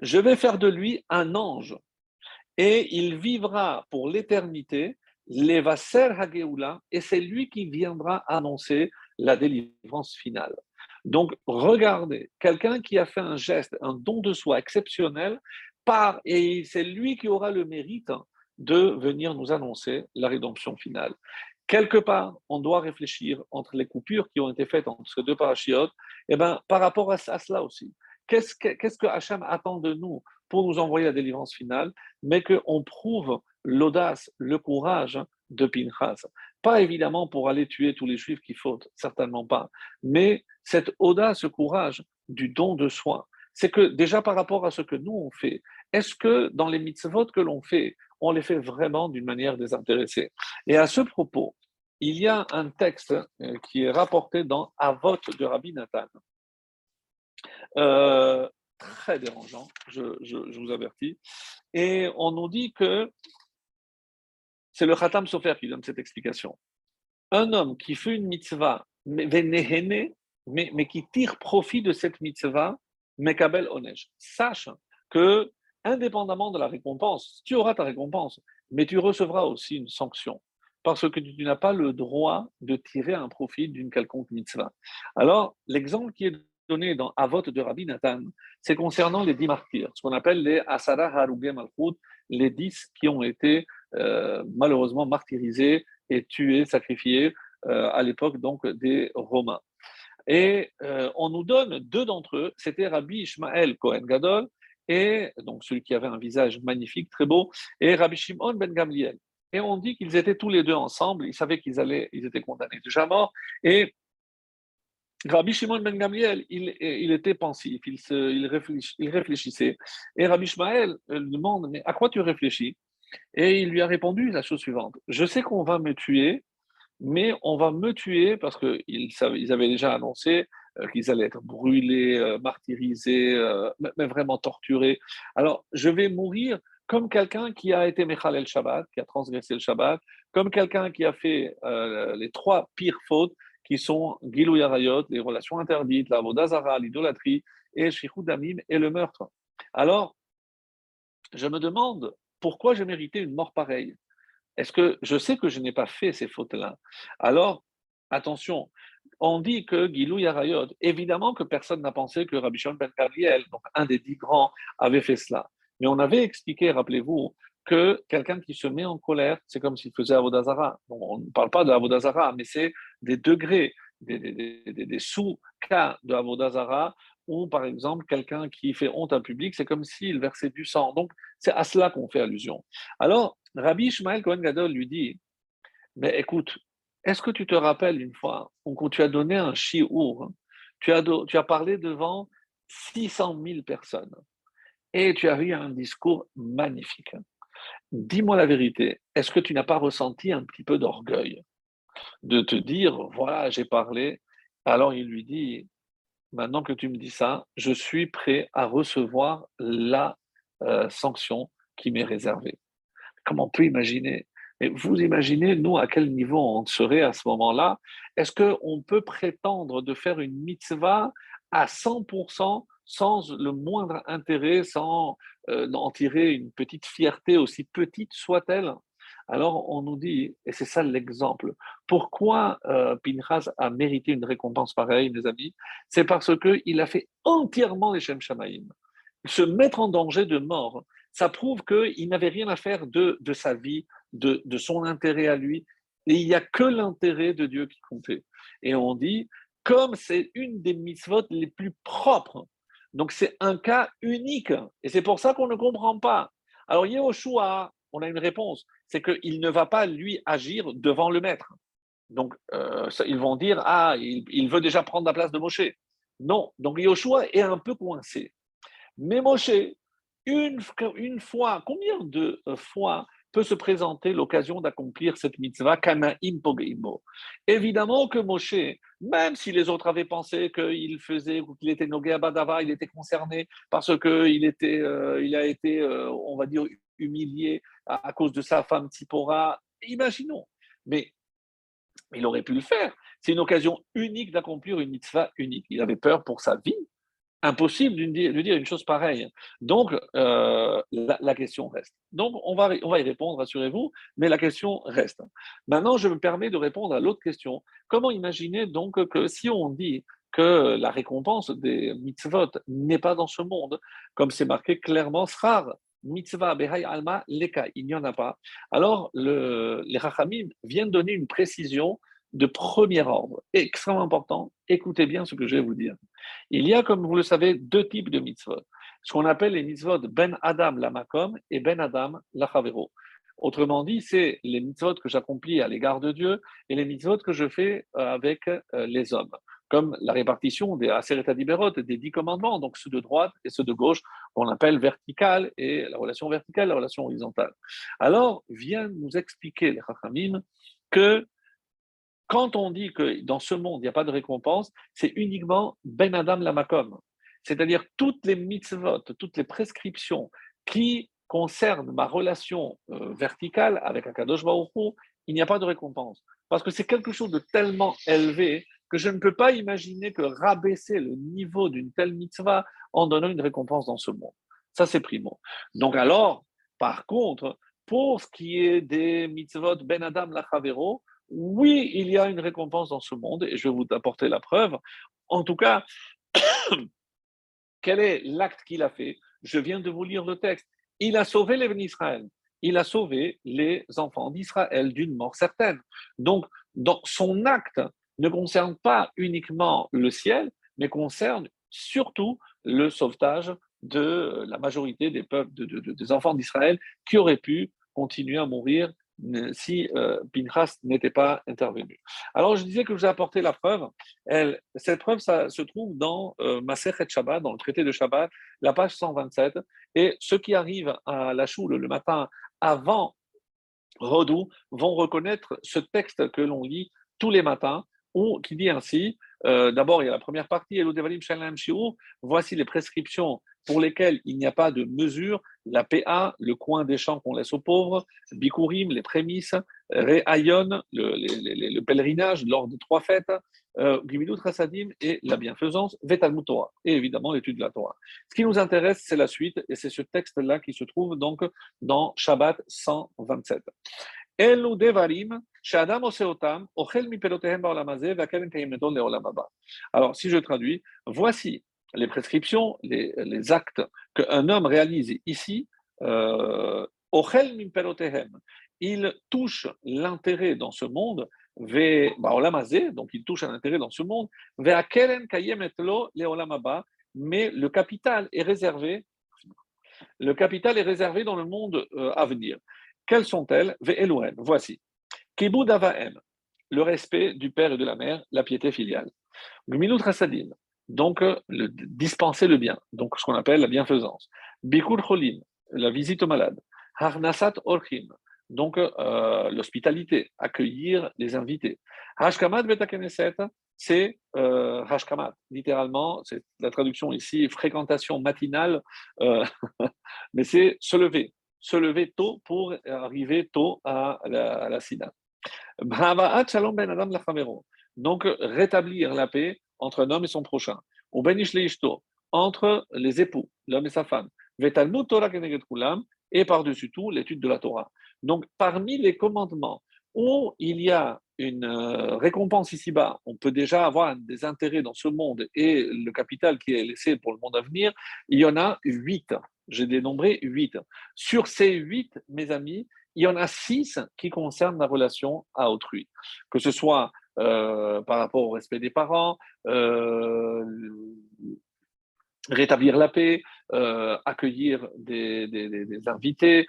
je vais faire de lui un ange et il vivra pour l'éternité, Levaser Hageoula, et c'est lui qui viendra annoncer la délivrance finale. Donc, regardez, quelqu'un qui a fait un geste, un don de soi exceptionnel, part, et c'est lui qui aura le mérite de venir nous annoncer la rédemption finale. Quelque part, on doit réfléchir entre les coupures qui ont été faites entre ces deux parachiotes, et ben, par rapport à, cela aussi. Qu'est-ce que, qu'est-ce que Hachem attend de nous pour nous envoyer la délivrance finale, mais qu'on prouve l'audace, le courage de Pinchas? Pas évidemment pour aller tuer tous les juifs qui fautent, certainement pas, mais cette audace, ce courage du don de soi, c'est que déjà par rapport à ce que nous on fait, est-ce que dans les mitzvot que l'on fait, on les fait vraiment d'une manière désintéressée Et à ce propos, il y a un texte euh, qui est rapporté dans Avot de Rabbi Nathan. Euh, très dérangeant, je, vous avertis. Et on nous dit que c'est le Khatam Sofer qui donne cette explication. Un homme qui fait une mitzvah, mais, qui tire profit de cette mitzvah, Mekabel Onej. Sache que, indépendamment de la récompense, tu auras ta récompense, mais tu recevras aussi une sanction parce que tu n'as pas le droit de tirer un profit d'une quelconque mitzvah. Alors, l'exemple qui est donné dans Avot de Rabbi Nathan, c'est concernant les dix martyrs, ce qu'on appelle les Asara Harugé Malchut, les dix qui ont été euh, malheureusement martyrisés et tués, sacrifiés euh, à l'époque donc des Romains. Et euh, on nous donne deux d'entre eux, c'était Rabbi Ishmael Cohen Gadol, et donc celui qui avait un visage magnifique, très beau, et Rabbi Shimon Ben Gamliel. Et on dit qu'ils étaient tous les deux ensemble, ils savaient qu'ils allaient, ils étaient condamnés déjà morts, et Rabbi Shimon ben Gamliel, il, était pensif, il, se, réfléchissait. Et Rabbi Ishmael lui demande Mais à quoi tu réfléchis? Et il lui a répondu la chose suivante Je sais qu'on va me tuer, mais on va me tuer parce qu'ils ils avaient déjà annoncé qu'ils allaient être brûlés, euh, martyrisés, mais vraiment torturés. Alors, je vais mourir comme quelqu'un qui a été Mechalel Shabbat, qui a transgressé le Shabbat, comme quelqu'un qui a fait les trois pires fautes qui sont Gilou Yarayot, les relations interdites, la Vodazara, l'idolâtrie, et Shichud Damim et le meurtre. Alors, je me demande pourquoi j'ai mérité une mort pareille. Est-ce que je sais que je n'ai pas fait ces fautes-là? Alors, attention, on dit que Gilou Yarayot, évidemment que personne n'a pensé que Rabbi Shimon ben Gabriel, donc un des dix grands, avait fait cela. Mais on avait expliqué, rappelez-vous, que quelqu'un qui se met en colère, c'est comme s'il faisait Avodazara. on ne parle pas de Avodazara, mais c'est des degrés, des, sous-cas de Avodazara, ou par exemple, quelqu'un qui fait honte à public, c'est comme s'il versait du sang. Donc, c'est à cela qu'on fait allusion. Alors, Rabbi Ishmael Cohen Gadol lui dit Mais écoute, est-ce que tu te rappelles une fois, quand tu as donné un tu as, tu as parlé devant 600 000 personnes et tu as eu un discours magnifique dis-moi la vérité, est-ce que tu n'as pas ressenti un petit peu d'orgueil de te dire, voilà, j'ai parlé Alors il lui dit, maintenant que tu me dis ça, je suis prêt à recevoir la euh, sanction qui m'est réservée. Comment on peut imaginer Mais vous imaginez, nous, à quel niveau on serait à ce moment-là Est-ce qu'on peut prétendre de faire une mitzvah à 100% sans le moindre intérêt, sans euh, en tirer une petite fierté, aussi petite soit-elle? Alors on nous dit, et c'est ça l'exemple, pourquoi euh, Pinchas a mérité une récompense pareille, mes amis? C'est parce qu'il a fait entièrement les Shem Shamaim. Se mettre en danger de mort, ça prouve qu'il n'avait rien à faire de, de sa vie, de, de son intérêt à lui, et il n'y a que l'intérêt de Dieu qui comptait. Et on dit, comme c'est une des mitzvot les plus propres donc c'est un cas unique. Et c'est pour ça qu'on ne comprend pas. Alors Yehoshua, on a une réponse, c'est qu'il ne va pas lui agir devant le maître. Donc euh, ils vont dire, ah, il, veut déjà prendre la place de Moshe. Non, donc Yehoshua est un peu coincé. Mais Moshe, une, fois, combien de fois peut se présenter l'occasion d'accomplir cette mitzvah. Évidemment que Moshe, même si les autres avaient pensé qu'il faisait ou qu'il était Nogé Badava, il était concerné parce qu'il euh, a été, euh, on va dire, humilié à, cause de sa femme Tipora. Imaginons. Mais Il aurait pu le faire. C'est une occasion unique d'accomplir une mitzvah unique. Il avait peur pour sa vie. Impossible de dire une chose pareille. Donc, euh, la, question reste. Donc, on va, on va y répondre, rassurez-vous, mais la question reste. Maintenant, je me permets de répondre à l'autre question. Comment imaginer donc que si on dit que la récompense des mitzvot n'est pas dans ce monde, comme c'est marqué clairement, rare, mitzvah, behai alma, leka, il n'y en a pas. Alors, le, les rachamim viennent donner une précision de premier ordre, extrêmement important. Écoutez bien ce que je vais vous dire. Il y a, comme vous le savez, deux types de mitzvot. Ce qu'on appelle les mitzvot ben Adam la makom et ben Adam la chavero. Autrement dit, c'est les mitzvot que j'accomplis à l'égard de Dieu et les mitzvot que je fais euh, avec euh, les hommes, comme la répartition des Asereta Diberot, des dix commandements, donc ceux de droite et ceux de gauche, qu'on appelle vertical, et la relation verticale, la relation horizontale. Alors, vient nous expliquer les Chachamim que quand on dit que dans ce monde, il n'y a pas de récompense, c'est uniquement Ben Adam Lamakom. C'est-à-dire toutes les mitzvot, toutes les prescriptions qui concernent ma relation euh, verticale avec Akadosh Baruch il n'y a pas de récompense. Parce que c'est quelque chose de tellement élevé que je ne peux pas imaginer que rabaisser le niveau d'une telle mitzvah en donnant une récompense dans ce monde. Ça, c'est primo. Donc alors, par contre, pour ce qui est des mitzvot Ben Adam Lachavero, oui, il y a une récompense dans ce monde, et je vais vous apporter la preuve. En tout cas, quel est l'acte qu'il a fait? Je viens de vous lire le texte. Il a sauvé les Israël. Il a sauvé les enfants d'Israël d'une mort certaine. Donc, dans son acte ne concerne pas uniquement le ciel, mais concerne surtout le sauvetage de la majorité des enfants d'Israël qui auraient pu continuer à mourir si euh, Pinchas n'était pas intervenu. Alors, je disais que je vous ai apporté la preuve. Cette preuve, ça se trouve dans euh, Shabbat, dans le traité de Shabbat, la page 127. Et ceux qui arrivent à la choule le matin avant Rodou vont reconnaître ce texte que l'on lit tous les matins, qui dit ainsi euh, D'abord, il y a la première partie, voici les prescriptions pour lesquels il n'y a pas de mesure, la PA, le coin des champs qu'on laisse aux pauvres, Bikurim, les prémices, Réayon, le, le, pèlerinage lors des trois fêtes, euh, Rasadim et la bienfaisance, Vetalmut Torah, et évidemment l'étude de la Torah. Ce qui nous intéresse, c'est la suite, et c'est ce texte-là qui se trouve donc dans Shabbat 127. Alors, si je traduis, voici les prescriptions, les, actes qu'un homme réalise ici, euh, il touche l'intérêt dans ce monde, donc il touche un intérêt dans ce monde, mais le capital est réservé, le capital est réservé dans le monde euh, à venir. Quelles sont-elles? Voici. le respect du père et de la mère, la piété filiale. Gminut donc euh, dispenser le bien, donc ce qu'on appelle la bienfaisance. Bikur cholim, la visite aux malades. Harnasat orchim, donc euh, l'hospitalité, accueillir les invités. Hashkamat betakeneset, c'est euh, hashkamat, littéralement, c'est la traduction ici, fréquentation matinale, mais c'est se lever, se lever tôt pour arriver tôt à la, à la shalom ben donc rétablir la paix entre un homme et son prochain. Ou benish entre les époux, l'homme et sa femme. Et par-dessus tout l'étude de la Torah. Donc, parmi les commandements où il y a une euh, récompense ici-bas, on peut déjà avoir des intérêts dans ce monde et le capital qui est laissé pour le monde à venir, il y en a huit. J'ai dénombré huit. Sur ces huit, mes amis, il y en a six qui concernent la relation à autrui. Que ce soit euh, par rapport au respect des parents, euh, rétablir la paix, euh, accueillir des, invités,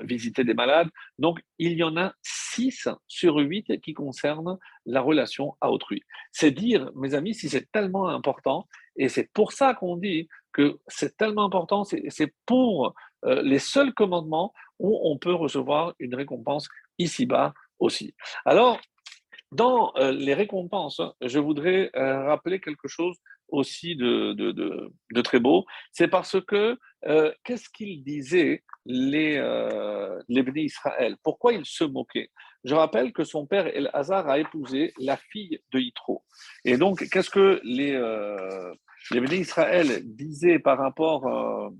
visiter des malades. Donc, il y en a six sur huit qui concernent la relation à autrui. C'est dire, mes amis, si c'est tellement important, et c'est pour ça qu'on dit que c'est tellement important, c'est pour les seuls commandements où on peut recevoir une récompense ici-bas aussi. Alors, dans euh, les récompenses, je voudrais euh, rappeler quelque chose aussi de, de, très beau. C'est parce que, euh, qu'est-ce qu'il disait les, euh, les Israël? Pourquoi il se moquait Je rappelle que son père El-Hazar a épousé la fille de Yitro. Et donc, qu'est-ce que les, euh, les Israël disaient par rapport, euh,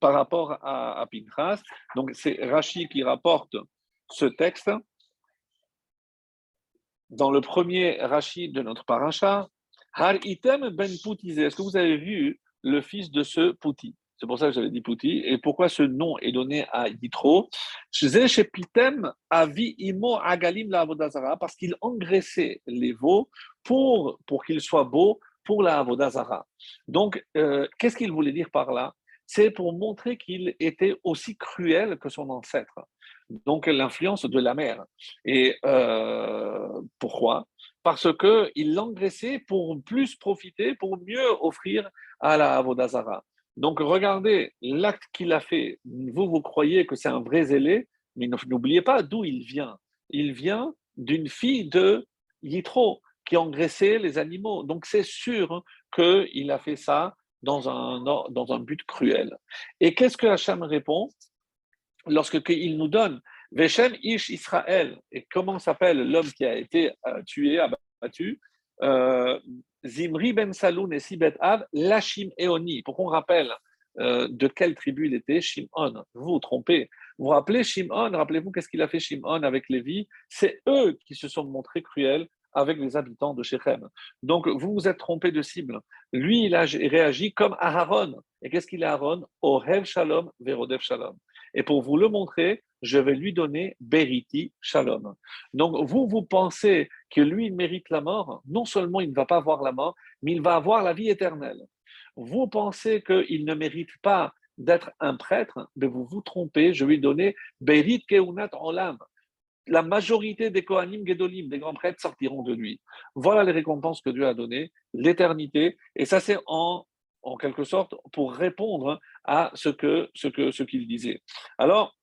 par rapport à, à Pinchas? Donc, c'est Rashi qui rapporte ce texte. Dans le premier Rashi de notre paracha, Har item ben Est-ce que vous avez vu le fils de ce Pouti? C'est pour ça que j'avais dit Pouti. Et pourquoi ce nom est donné à Yitro? Pitem avi imo agalim la parce qu'il engraissait les veaux pour, pour qu'ils soient beaux pour la Avodazara. Donc, euh, qu'est-ce qu'il voulait dire par là? C'est pour montrer qu'il était aussi cruel que son ancêtre. Donc, l'influence de la mère. Et euh, pourquoi? Parce qu'il l'engraissait pour plus profiter, pour mieux offrir à la Avodazara. Donc regardez l'acte qu'il a fait. Vous, vous croyez que c'est un vrai zélé, mais n'oubliez pas d'où il vient. Il vient d'une fille de Yitro qui engraissait les animaux. Donc c'est sûr qu'il a fait ça dans un, but cruel. Et qu'est-ce que Hacham répond lorsque il nous donne Veshem Ish Israël Et comment s'appelle l'homme qui a été euh, tué, abattu? Euh, Zimri ben Saloun et Sibet Av, Lachim Eoni. Pour qu'on rappelle euh, de quelle tribu il était, Shimon. Vous vous trompez. Vous vous rappelez Shimon, rappelez-vous qu'est-ce qu'il a fait Shimon avec Lévi? C'est eux qui se sont montrés cruels avec les habitants de Shechem. Donc vous vous êtes trompé de cible. Lui, il a réagi comme Aaron. Et qu'est-ce qu'il est Aaron? Ohev Shalom, Verodev Shalom. Et pour vous le montrer, je vais lui donner Beriti Shalom. Donc vous, vous pensez que lui, il mérite la mort? Non seulement il ne va pas avoir la mort, mais il va avoir la vie éternelle. Vous pensez qu'il ne mérite pas d'être un prêtre, mais vous vous trompez. Je lui donner Berit Keunat Olam. La majorité des Kohanim Gedolim, des grands prêtres, sortiront de lui. Voilà les récompenses que Dieu a données, l'éternité. Et ça, c'est en en quelque sorte, pour répondre à ce que ce que ce qu'il disait. Alors,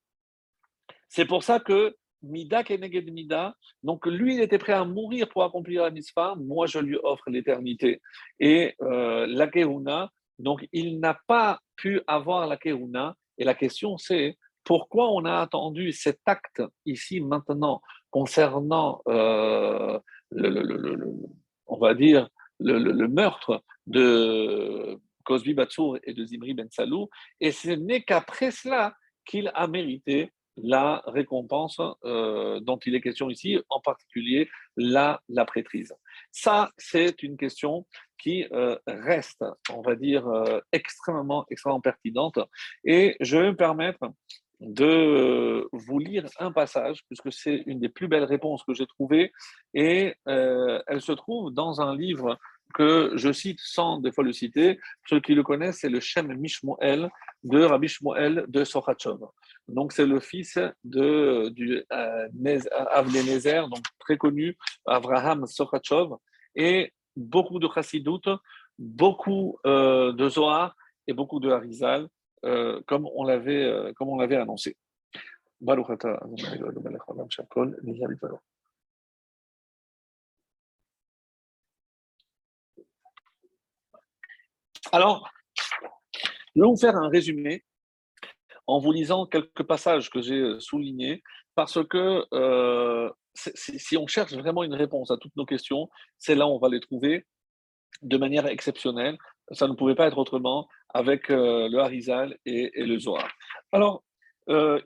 c'est pour ça que Mida Keneged Mida, donc lui, il était prêt à mourir pour accomplir la mitzvah, moi je lui offre l'éternité. Et euh, la Kehuna, donc il n'a pas pu avoir la Kehuna, et la question c'est pourquoi on a attendu cet acte ici maintenant concernant, euh, le, on va dire, le, meurtre de Cosby Batsour et de Zimri Ben Salou, et ce n'est qu'après cela qu'il a mérité la récompense euh, dont il est question ici, en particulier la, la prêtrise. Ça, c'est une question qui euh, reste, on va dire, euh, extrêmement, extrêmement pertinente. Et je vais me permettre de vous lire un passage, puisque c'est une des plus belles réponses que j'ai trouvées, et elle se trouve dans un livre que je cite sans des fois le citer. Ceux qui le connaissent, c'est le Shem Mishmoel de Rabbi Shmuel de Sochachov. Donc, c'est le fils de, du euh, donc très connu, Avraham Sochachov, et beaucoup de Chassidut, beaucoup euh, de Zohar et beaucoup de Harizal, euh, comme on l'avait euh, comme annoncé. Alors, nous allons faire un résumé en vous lisant quelques passages que j'ai euh, soulignés, parce que euh, si on cherche vraiment une réponse à toutes nos questions, c'est là où on va les trouver de manière exceptionnelle. Ça ne pouvait pas être autrement avec euh, le Harizal et, le Zohar. Alors,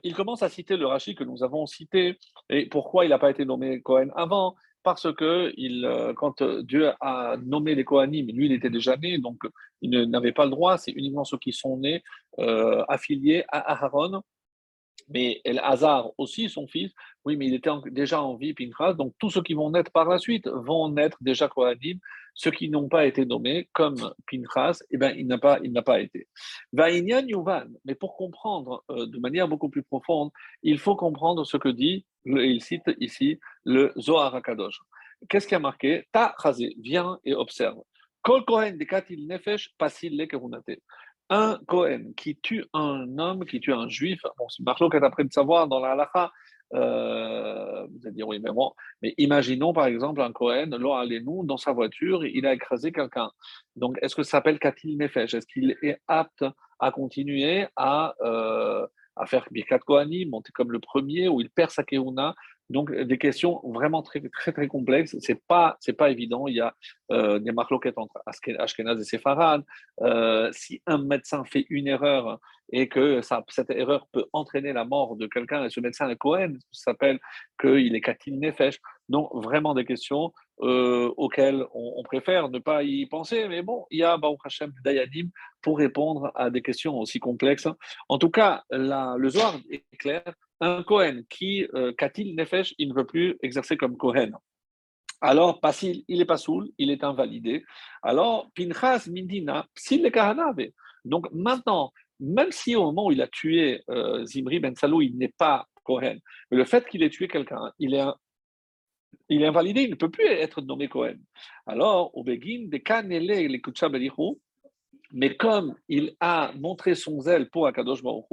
il commence à citer le Rashi que nous avons cité et pourquoi il n'a pas été nommé Cohen avant parce que il, euh, quand euh, Dieu a nommé les Kohanim, lui il était déjà né, donc il n'avait pas le droit, c'est uniquement ceux qui sont nés euh, affiliés à Aaron, mais El Hazar aussi, son fils, oui, mais il était déjà en vie, Pinchas, donc tous ceux qui vont naître par la suite vont naître déjà Kohanim, ceux qui n'ont pas été nommés, comme Pinchas, eh ben, il n'a pas, pas été. Yuvan, mais pour comprendre de manière beaucoup plus profonde, il faut comprendre ce que dit il cite ici le Zohar HaKadosh. Qu'est-ce qui a marqué? Ta chazé, viens et observe. Kol Kohen nefesh pasil Un Kohen qui tue un homme, qui tue un juif, bon, c'est Marloc est après de savoir dans la halacha, euh, vous allez dire oui, mais bon, mais imaginons par exemple un Kohen, nous dans sa voiture, il a écrasé quelqu'un. Donc, est-ce que ça s'appelle Katil Nefesh? Est-ce qu'il est apte à continuer à, euh, à faire Birkat Kohanim, monter comme le premier, ou il perd sa Keuna. Donc, des questions vraiment très, très, très complexes. Ce n'est pas, pas évident. Il y a euh, des marloquettes entre Ashkenaz et Sepharad. Euh, si un médecin fait une erreur et que cette erreur peut entraîner la mort de quelqu'un, et ce médecin est Cohen, ça s'appelle qu'il est Katil Nefesh. Donc, vraiment des questions euh, auxquelles on, préfère ne pas y penser. Mais bon, il y a Baruch Hashem Dayadim pour répondre à des questions aussi complexes. En tout cas, le Zohar est clair un Cohen qui, euh, Katil Nefesh, il ne veut plus exercer comme Cohen. Alors, il, il est pas soul, il est invalidé. Alors, Pinchas Mindina, s'il est Kahanave. Donc maintenant, même si au moment où il a tué euh, Zimri Ben Salou, il n'est pas Cohen, le fait qu'il ait tué quelqu'un, il est, il est invalidé, il ne peut plus être nommé Cohen. Alors, au Begin, de Kanele les mais comme il a montré son zèle pour Akadosh Baruch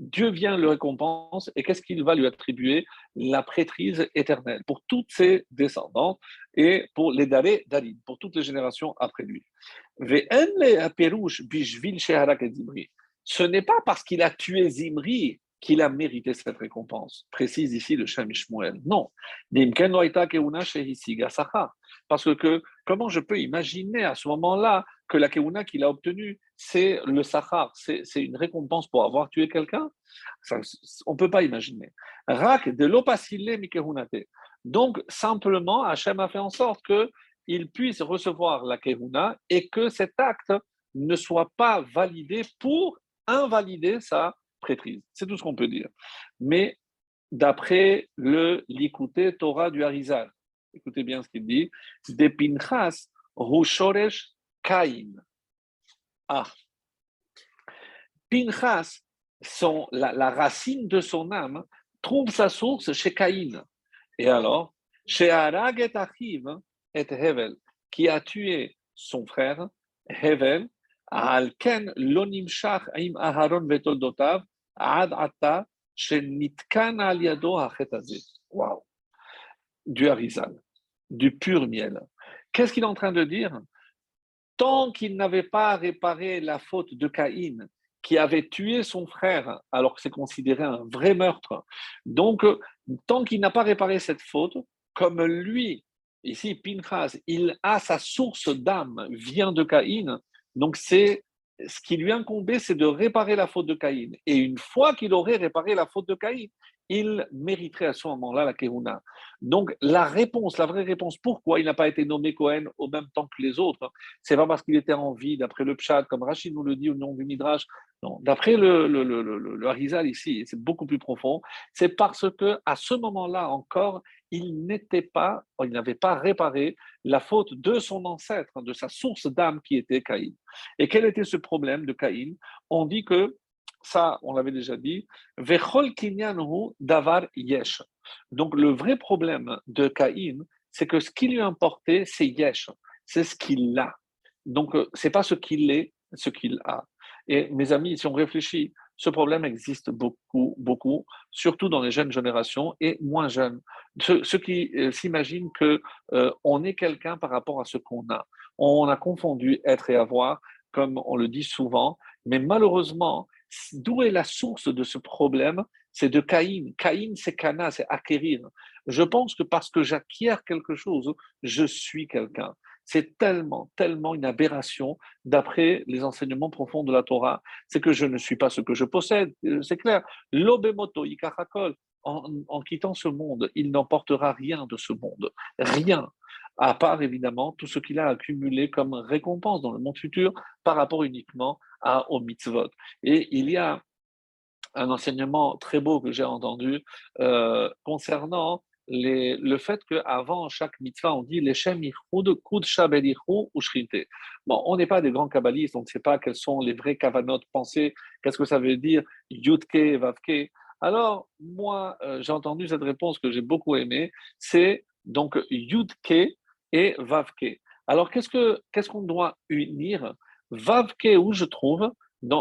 Dieu vient le récompense et qu'est-ce qu'il va lui attribuer? La prêtrise éternelle pour toutes ses descendantes et pour les Daré Darim, pour toutes les générations après lui. Ce n'est pas parce qu'il a tué Zimri qu'il a mérité cette récompense. Précise ici le Shem Ishmuel. Non. Parce que comment je peux imaginer à ce moment-là que la keuna qu'il a obtenue, c'est le Sahar, c'est une récompense pour avoir tué quelqu'un? On ne peut pas imaginer. Rak de mikehunate. Donc, simplement, Hachem a fait en sorte qu'il puisse recevoir la kehuna et que cet acte ne soit pas validé pour invalider sa C'est tout ce qu'on peut dire. Mais d'après le Likute Torah du Harizal, écoutez bien ce qu'il dit, de Pinchas, Rushoresh Caïn. Ah. Pinchas, son, la, racine de son âme, trouve sa source chez Caïn. Et alors, chez Arag et Achiv et Hevel, qui a tué son frère, Hevel, Aharon ad ata, al! Du harizal, du pur miel. Qu'est-ce qu'il est en train de dire? Tant qu'il n'avait pas réparé la faute de Caïn, qui avait tué son frère, alors que c'est considéré un vrai meurtre, donc tant qu'il n'a pas réparé cette faute, comme lui, ici Pinchas, il a sa source d'âme, vient de Caïn, donc c'est ce qui lui incombait, c'est de réparer la faute de Caïn. Et une fois qu'il aurait réparé la faute de Caïn, il mériterait à ce moment-là la Kehuna. Donc la réponse, la vraie réponse, pourquoi il n'a pas été nommé Cohen au même temps que les autres, c'est pas parce qu'il était en vie, d'après le Pshat, comme Rachid nous le dit au nom du Midrash. Non, d'après le, le, Harizal ici, c'est beaucoup plus profond. C'est parce que à ce moment-là encore, il n'était pas, il n'avait pas réparé la faute de son ancêtre, de sa source d'âme qui était Caïn. Et quel était ce problème de Caïn? On dit que ça, on l'avait déjà dit, davar yesh. Donc le vrai problème de Caïn, c'est que ce qui lui importait, c'est yesh, c'est ce qu'il a. Donc euh, c'est pas ce qu'il est, ce qu'il a. Et mes amis, si on réfléchit, ce problème existe beaucoup, beaucoup, surtout dans les jeunes générations et moins jeunes. Ceux, qui euh, s'imaginent que euh, on est quelqu'un par rapport à ce qu'on a. On a confondu être et avoir, comme on le dit souvent, mais malheureusement, D'où est la source de ce problème? C'est de Caïn. Caïn, c'est Cana, c'est acquérir. Je pense que parce que j'acquiers quelque chose, je suis quelqu'un. C'est tellement, tellement une aberration d'après les enseignements profonds de la Torah. C'est que je ne suis pas ce que je possède, euh, c'est clair. L'obemoto, ikachakol, en, en quittant ce monde, il n'emportera rien de ce monde. Rien à part évidemment tout ce qu'il a accumulé comme récompense dans le monde futur par rapport uniquement à, au mitzvot. Et il y a un enseignement très beau que j'ai entendu euh, concernant le fait qu'avant chaque mitzvah, on dit Leshem Kud ou Shrinte. Bon, on n'est pas des grands kabbalistes, on ne sait pas quels sont les vrais kavanotes pensées, qu'est-ce que ça veut dire Yudke, Vavke. Alors, moi, euh, j'ai entendu cette réponse que j'ai beaucoup aimée, c'est donc Yudke et Vavke. Alors, qu'est-ce qu'on ce qu'on doit unir? Vavke, où je trouve,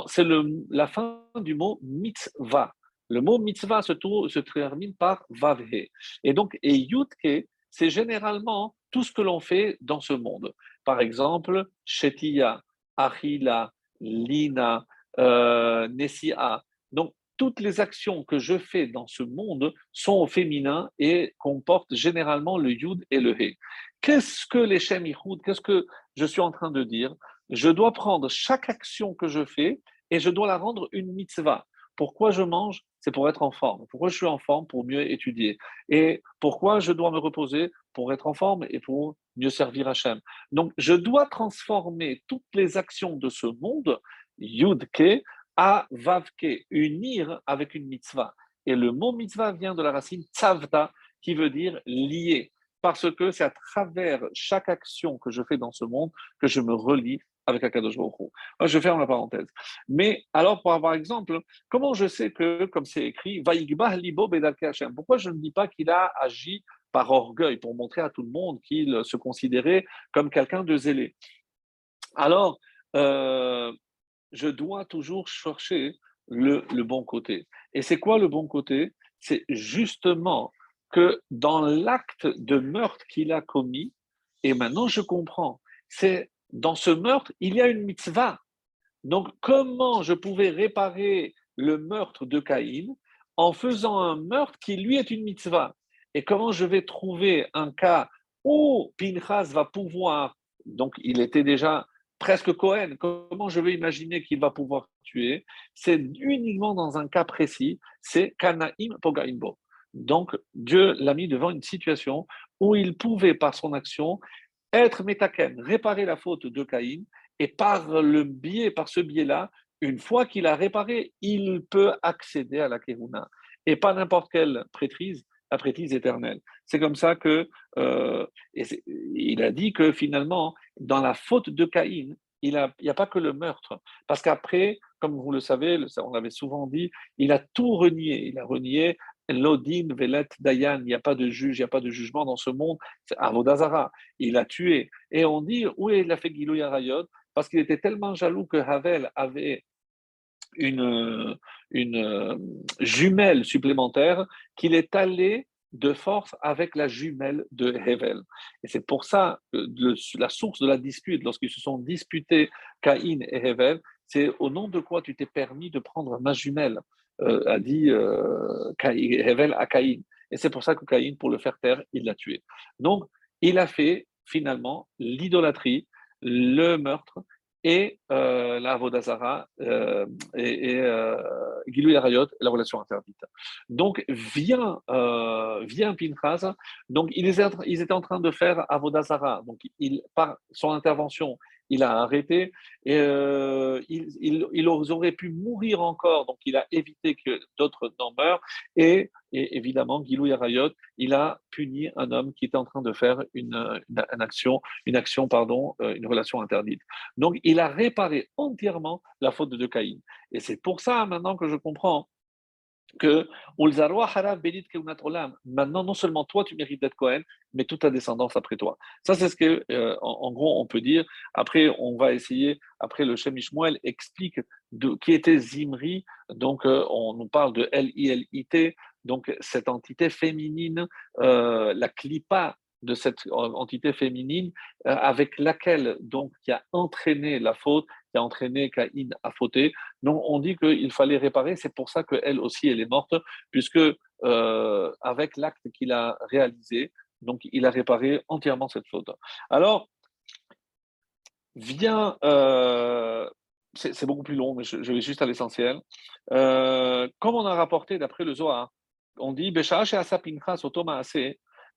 c'est la fin du mot mitzvah. Le mot mitzvah se, termine par vavhe. Et donc, et yutke, c'est généralement tout ce que l'on fait dans ce monde. Par exemple, shetiya, achila, lina, euh, Nessia. Donc, toutes les actions que je fais dans ce monde sont au féminin et comportent généralement le yud et le he. Qu'est-ce que les shem Qu'est-ce que je suis en train de dire? Je dois prendre chaque action que je fais et je dois la rendre une mitzvah. Pourquoi je mange C'est pour être en forme. Pourquoi je suis en forme Pour mieux étudier? Et pourquoi je dois me reposer Pour être en forme et pour mieux servir Hachem? Donc, je dois transformer toutes les actions de ce monde, Yudke, à Vavke, unir avec une mitzvah. Et le mot mitzvah vient de la racine tzavta, qui veut dire lier. Parce que c'est à travers chaque action que je fais dans ce monde que je me relie avec Akadosh Baruch Je ferme la parenthèse. Mais alors, pour avoir exemple, comment je sais que, comme c'est écrit, Vaïgbah libo Hashem? Pourquoi je ne dis pas qu'il a agi par orgueil pour montrer à tout le monde qu'il se considérait comme quelqu'un de zélé? Alors, euh, je dois toujours chercher le bon côté. Et c'est quoi le bon côté? C'est justement que dans l'acte de meurtre qu'il a commis, et maintenant je comprends, c'est dans ce meurtre, il y a une mitzvah. Donc, comment je pouvais réparer le meurtre de Caïn en faisant un meurtre qui, lui, est une mitzvah? Et comment je vais trouver un cas où Pinchas va pouvoir, donc il était déjà presque Cohen, comment je vais imaginer qu'il va pouvoir tuer? C'est uniquement dans un cas précis, c'est Kanaim Pogaimbo. Donc, Dieu l'a mis devant une situation où il pouvait, par son action, être métaken, réparer la faute de Caïn, et par le biais, par ce biais-là, une fois qu'il a réparé, il peut accéder à la Kehuna. Et pas n'importe quelle prêtrise, la prêtrise éternelle. C'est comme ça que euh, il a dit que finalement, dans la faute de Caïn, il n'y a, a, pas que le meurtre. Parce qu'après, comme vous le savez, on l'avait souvent dit, il a tout renié. Il a renié Lodin, Velet, Dayan, il n'y a pas de juge, il n'y a pas de jugement dans ce monde. C'est Avodazara, il a tué. Et on dit, où il a fait Parce qu'il était tellement jaloux que Havel avait une, une jumelle supplémentaire qu'il est allé de force avec la jumelle de Hevel. Et c'est pour ça la source de la dispute, lorsqu'ils se sont disputés Caïn et Hevel, c'est au nom de quoi tu t'es permis de prendre ma jumelle? euh, a dit euh, Hevel à Caïn. Et c'est pour ça que Caïn, pour le faire taire, il l'a tué. Donc, il a fait finalement l'idolâtrie, le meurtre et euh, la Vodazara euh, et, et euh, Gilou la relation interdite. Donc vient, euh, vient Pinchas, donc ils étaient, ils étaient en train de faire Avodazara, donc il, par son intervention, il a arrêté et euh, pu mourir encore, donc il a évité que d'autres n'en meurent. Et, évidemment, Gilou Yarayot, il a puni un homme qui était en train de faire une, une, action, une action, pardon, euh, une relation interdite. Donc il a réparé entièrement la faute de Caïn. Et c'est pour ça maintenant que je comprends que maintenant non seulement toi tu mérites d'être Cohen, mais toute ta descendance après toi. Ça c'est ce que euh, en, gros on peut dire. Après on va essayer, après le Shem Ishmuel explique qui était Zimri, donc euh, on nous parle de L-I-L-I-T, donc cette entité féminine, euh, la clipa de cette entité féminine avec laquelle donc qui a entraîné la faute, a entraîné Caïn à fauter. Donc on dit qu'il fallait réparer, c'est pour ça qu'elle aussi elle est morte, puisque euh, avec l'acte qu'il a réalisé, donc il a réparé entièrement cette faute. Alors, vient, euh, c'est beaucoup plus long, mais je, vais juste à l'essentiel. Euh, comme on a rapporté d'après le Zohar, on dit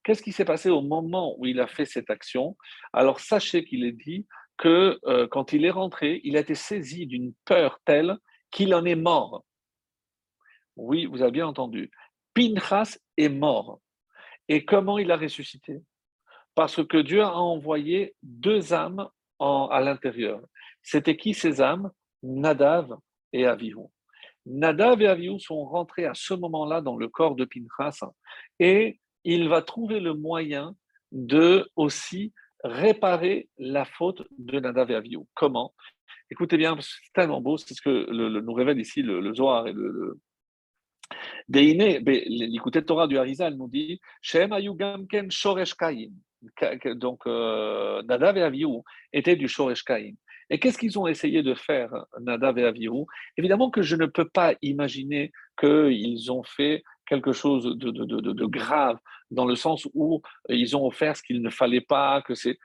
Qu'est-ce qui s'est passé au moment où il a fait cette action? Alors sachez qu'il est dit que euh, quand il est rentré, il a été saisi d'une peur telle qu'il en est mort. Oui, vous avez bien entendu. Pinchas est mort. Et comment il a ressuscité? Parce que Dieu a envoyé deux âmes à l'intérieur. C'était qui ces âmes? Nadav et Avihu. Nadav et Avihu sont rentrés à ce moment-là dans le corps de Pinchas et il va trouver le moyen de aussi réparer la faute de Nadav et. Comment? Écoutez bien, c'est tellement beau, c'est ce que nous révèle ici le, Zohar et le, le l'écouté Torah du Harizal nous dit Shem Ayugamken Shoresh Kain. Donc, euh, Nadav et étaient du Shoresh Kain. Et qu'est-ce qu'ils ont essayé de faire, Nadav et Évidemment que je ne peux pas imaginer qu'ils ont fait quelque chose de, grave, dans le sens où ils ont offert ce qu'il ne fallait pas, que c'est.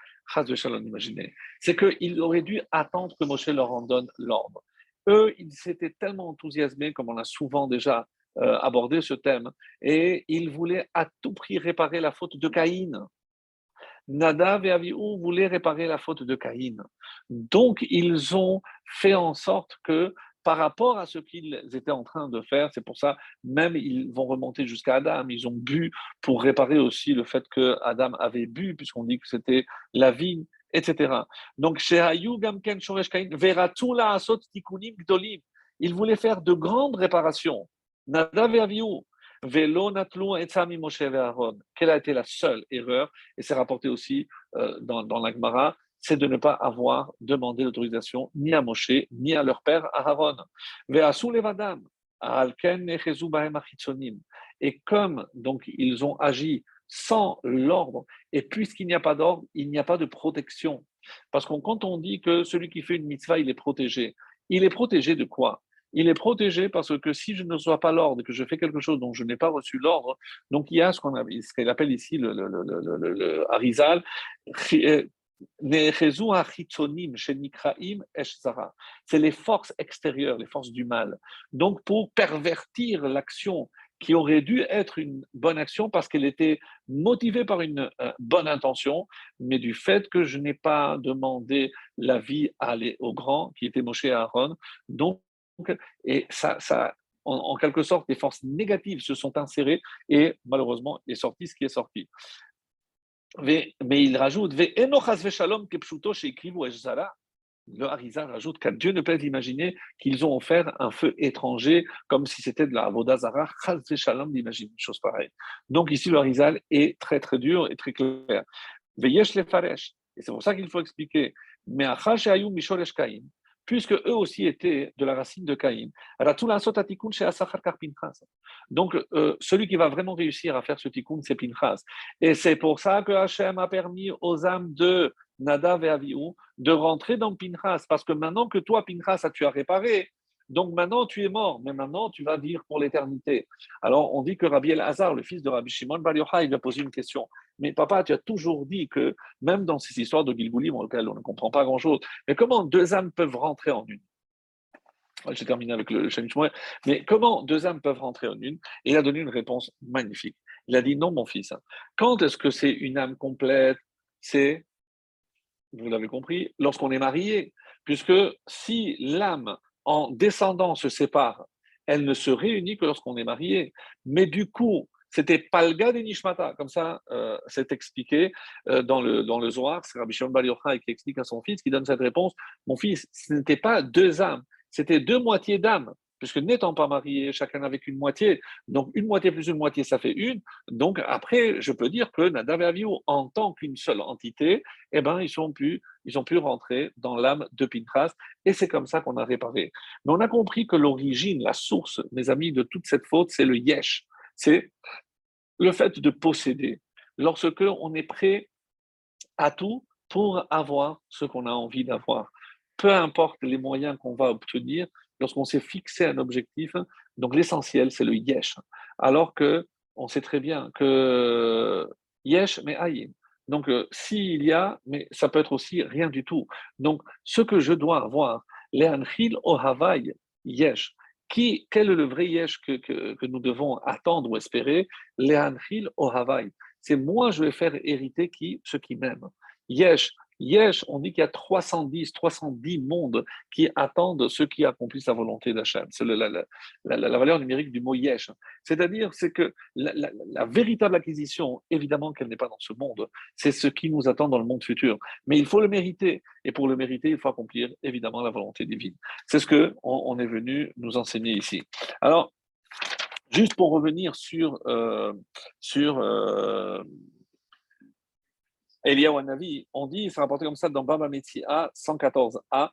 C'est qu'ils auraient dû attendre que Moshe leur en donne l'ordre. Eux, ils s'étaient tellement enthousiasmés, comme on a souvent déjà euh, abordé ce thème, et ils voulaient à tout prix réparer la faute de Caïn. Nadav et Avihu voulaient réparer la faute de Caïn. Donc, ils ont fait en sorte que par rapport à ce qu'ils étaient en train de faire, c'est pour ça, même ils vont remonter jusqu'à Adam, ils ont bu pour réparer aussi le fait que Adam avait bu, puisqu'on dit que c'était la vigne, etc. Donc, ils voulaient faire de grandes réparations. Nadav et Avihu, Velo Etzami Moshe Aaron. Quelle a été la seule erreur? Et c'est rapporté aussi euh, dans, dans l'Agmara c'est de ne pas avoir demandé l'autorisation ni à Moshe, ni à leur père Aaron. Et comme donc ils ont agi sans l'ordre, et puisqu'il n'y a pas d'ordre, il n'y a pas de protection. Parce que quand on dit que celui qui fait une mitzvah, il est protégé, il est protégé de quoi? Il est protégé parce que si je ne reçois pas l'ordre, que je fais quelque chose dont je n'ai pas reçu l'ordre, donc il y a ce qu'on appelle ici le, le, harizal, c'est les forces extérieures, les forces du mal. Donc, pour pervertir l'action qui aurait dû être une bonne action parce qu'elle était motivée par une euh, bonne intention, mais du fait que je n'ai pas demandé l'avis au grand, qui était Moshe Aaron. Donc, et ça, ça en, en, quelque sorte, des forces négatives se sont insérées et malheureusement est sorti ce qui est sorti. Mais il rajoute, le Harizal rajoute que Dieu ne peut imaginer qu'ils ont offert un feu étranger comme si c'était de la Avodazara, Shalom d'imaginer une chose pareille. Donc ici, le Harizal est très très dur et très clair. Et c'est pour ça qu'il faut expliquer. Mais puisque eux aussi étaient de la racine de Caïn. Donc, euh, celui qui va vraiment réussir à faire ce tikkun, c'est Pinchas. Et c'est pour ça que Hachem a permis aux âmes de Nadav et Avihu de rentrer dans Pinchas, parce que maintenant que toi, Pinchas, tu as réparé, donc maintenant tu es mort, mais maintenant tu vas vivre pour l'éternité. Alors on dit que Rabbi El-Hazar, le fils de Rabbi Shimon Bar Yochai, il a posé une question. Mais papa, tu as toujours dit que même dans ces histoires de Gilgoulim, dans lesquelles on ne comprend pas grand-chose, mais comment deux âmes peuvent rentrer en une? J'ai terminé avec le Shemishmoy. Mais comment deux âmes peuvent rentrer en une? Il a donné une réponse magnifique. Il a dit non, mon fils. Quand est-ce que c'est une âme complète? C'est, vous l'avez compris, lorsqu'on est marié. Puisque si l'âme en descendant se sépare, elle ne se réunit que lorsqu'on est marié. Mais du coup, c'était gars des Nishmata, comme ça euh, c'est expliqué euh, dans, le, dans le Zohar, c'est Rabbi Shimon Bar qui explique à son fils, qui donne cette réponse, mon fils, ce n'était pas deux âmes, c'était deux moitiés d'âme puisque n'étant pas mariés, chacun avec une moitié, donc une moitié plus une moitié, ça fait une. Donc après, je peux dire que Nadav et en tant qu'une seule entité, eh ben, ils, pu, ils ont pu rentrer dans l'âme de Pinchas, et c'est comme ça qu'on a réparé. Mais on a compris que l'origine, la source, mes amis, de toute cette faute, c'est le yesh. C'est le fait de posséder. Lorsque on est prêt à tout pour avoir ce qu'on a envie d'avoir. Peu importe les moyens qu'on va obtenir, lorsqu'on s'est fixé un objectif, donc l'essentiel, c'est le yesh. Alors que on sait très bien que yesh, mais aïe. Donc, euh, s'il y a, mais ça peut être aussi rien du tout. Donc, ce que je dois avoir, le'anchil o havai yesh. Qui, quel est le vrai yesh que, nous devons attendre ou espérer? Le'anchil o havai. C'est moi, je vais faire hériter qui, ceux qui m'aiment. Yesh, Yesh, on dit qu'il y a 310, 310 mondes qui attendent ceux qui accomplissent la volonté d'Hachem. C'est la, valeur numérique du mot Yesh. C'est-à-dire, c'est que la, véritable acquisition, évidemment qu'elle n'est pas dans ce monde, c'est ce qui nous attend dans le monde futur. Mais il faut le mériter. Et pour le mériter, il faut accomplir évidemment la volonté divine. C'est ce qu'on on est venu nous enseigner ici. Alors, juste pour revenir sur, euh, sur euh, Eliyahu Navi, on dit, c'est rapporté comme ça dans Baba A 114a,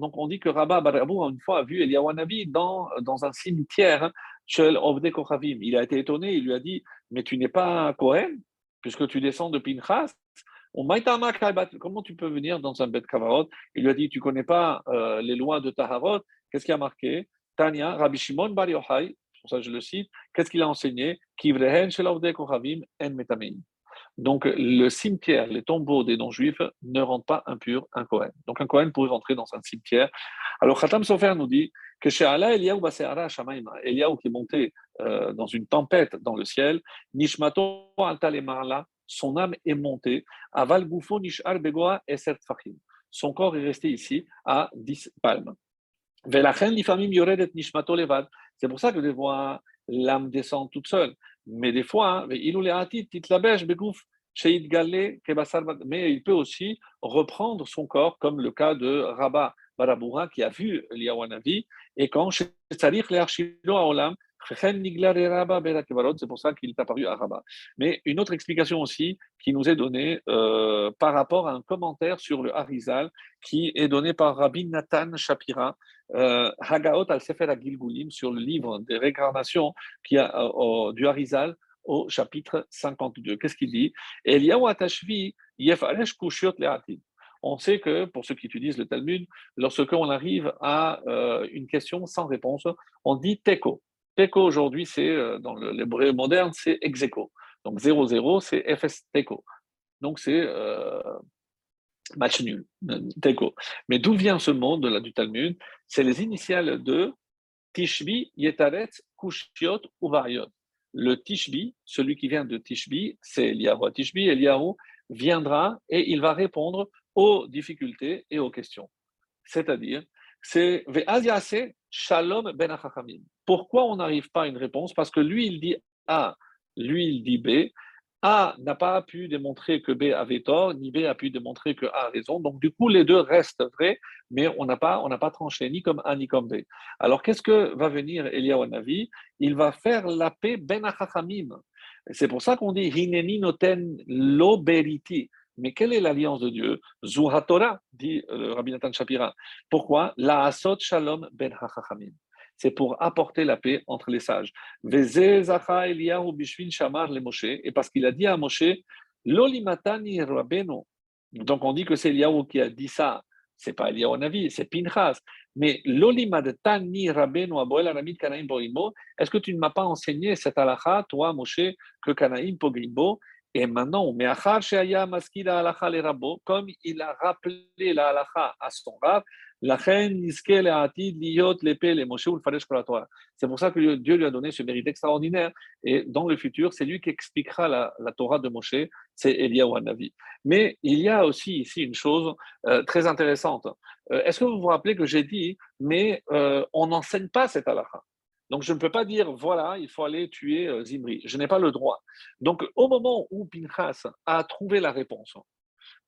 donc on dit que Rabba Barabou, une fois, a vu Eliyahu Navi dans, dans un cimetière, il a été étonné, il lui a dit, mais tu n'es pas Cohen, puisque tu descends de Pinchas. Comment tu peux venir dans un bête kavarot? Il lui a dit Tu connais pas euh, les lois de Taharot. Qu'est-ce qui a marqué? Tania, Rabbi Shimon Bar Yochai, pour ça je le cite, qu'est-ce qu'il a enseigné? Donc, le cimetière, les tombeaux des non-juifs ne rendent pas impur un Kohen. Donc, un Kohen pourrait rentrer dans un cimetière. Alors, Khatam Sofer nous dit que chez Allah, Eliyahu Baseara Shamaima, Eliyahu qui est monté euh, dans une tempête dans le ciel, Nishmato Altalemala, son âme est montée, Aval Gufo Nishar Begoa Eser Fahim. Son corps est resté ici à 10 palmes. Velachen Nishmato Levad. C'est pour ça que des fois, l'âme descend toute seule. Mais des fois, hein, mais il peut aussi reprendre son corps, comme le cas de Rabat Baraboura qui a vu l'Iawanavi, et quand c'est pour ça qu'il est apparu à Rabat. Mais une autre explication aussi qui nous est donnée euh, par rapport à un commentaire sur le Harizal qui est donné par Rabbi Nathan Shapira, euh, Hagaot al-Sefer Gilgulim, sur le livre des réincarnations qui a, euh, du Harizal au chapitre 52. Qu'est-ce qu'il dit? On sait que, pour ceux qui utilisent le Talmud, lorsqu'on arrive à une question sans réponse, on dit teko. Teko aujourd'hui, c'est euh, dans l'hébreu moderne, c'est execo. Donc 0-0, c'est FS Teko. Donc c'est euh, match nul, Teko. Mais d'où vient ce mot de la, du Talmud? C'est les initiales de Tishbi, Yetaret, Kushiot, Uvariot. Le Tishbi, celui qui vient de Tishbi, c'est Eliyahu Tishbi. Eliyahu viendra et il va répondre aux difficultés et aux questions. C'est-à-dire, c'est Shalom ben Pourquoi on n'arrive pas à une réponse? Parce que lui, il dit A, lui, il dit B. A n'a pas pu démontrer que B avait tort, ni B a pu démontrer que A a raison. Donc, du coup, les deux restent vrais, mais on n'a pas, pas tranché ni comme A ni comme B. Alors, qu'est-ce que va venir Eliyahu Navi Il va faire la paix ben C'est pour ça qu'on dit Hineni noten lo beriti. Mais quelle est l'alliance de Dieu? Torah, dit le Rabbi Nathan Shapira. Pourquoi? La asot shalom ben C'est pour apporter la paix entre les sages. Et parce qu'il a dit à Moshe, Lolimatani rabeno. Donc on dit que c'est Eliyahu qui a dit ça. C'est pas Eliyahu Navi, c'est Pinchas. Mais Lolimatani rabeno aboel aramid kanaim Est-ce que tu ne m'as pas enseigné cette halakha, toi Moshe, que kanaim pogrimbo et maintenant, comme il a rappelé la halakha à son rab, c'est pour ça que Dieu lui a donné ce mérite extraordinaire. Et dans le futur, c'est lui qui expliquera la, Torah de Moshe, c'est Eliyahu Navi. Mais il y a aussi ici une chose euh, très intéressante. Euh, est-ce que vous vous rappelez que j'ai dit, mais euh, on n'enseigne pas cette halakha donc je ne peux pas dire, voilà, il faut aller tuer euh, Zimri. Je n'ai pas le droit. Donc au moment où Pinchas a trouvé la réponse,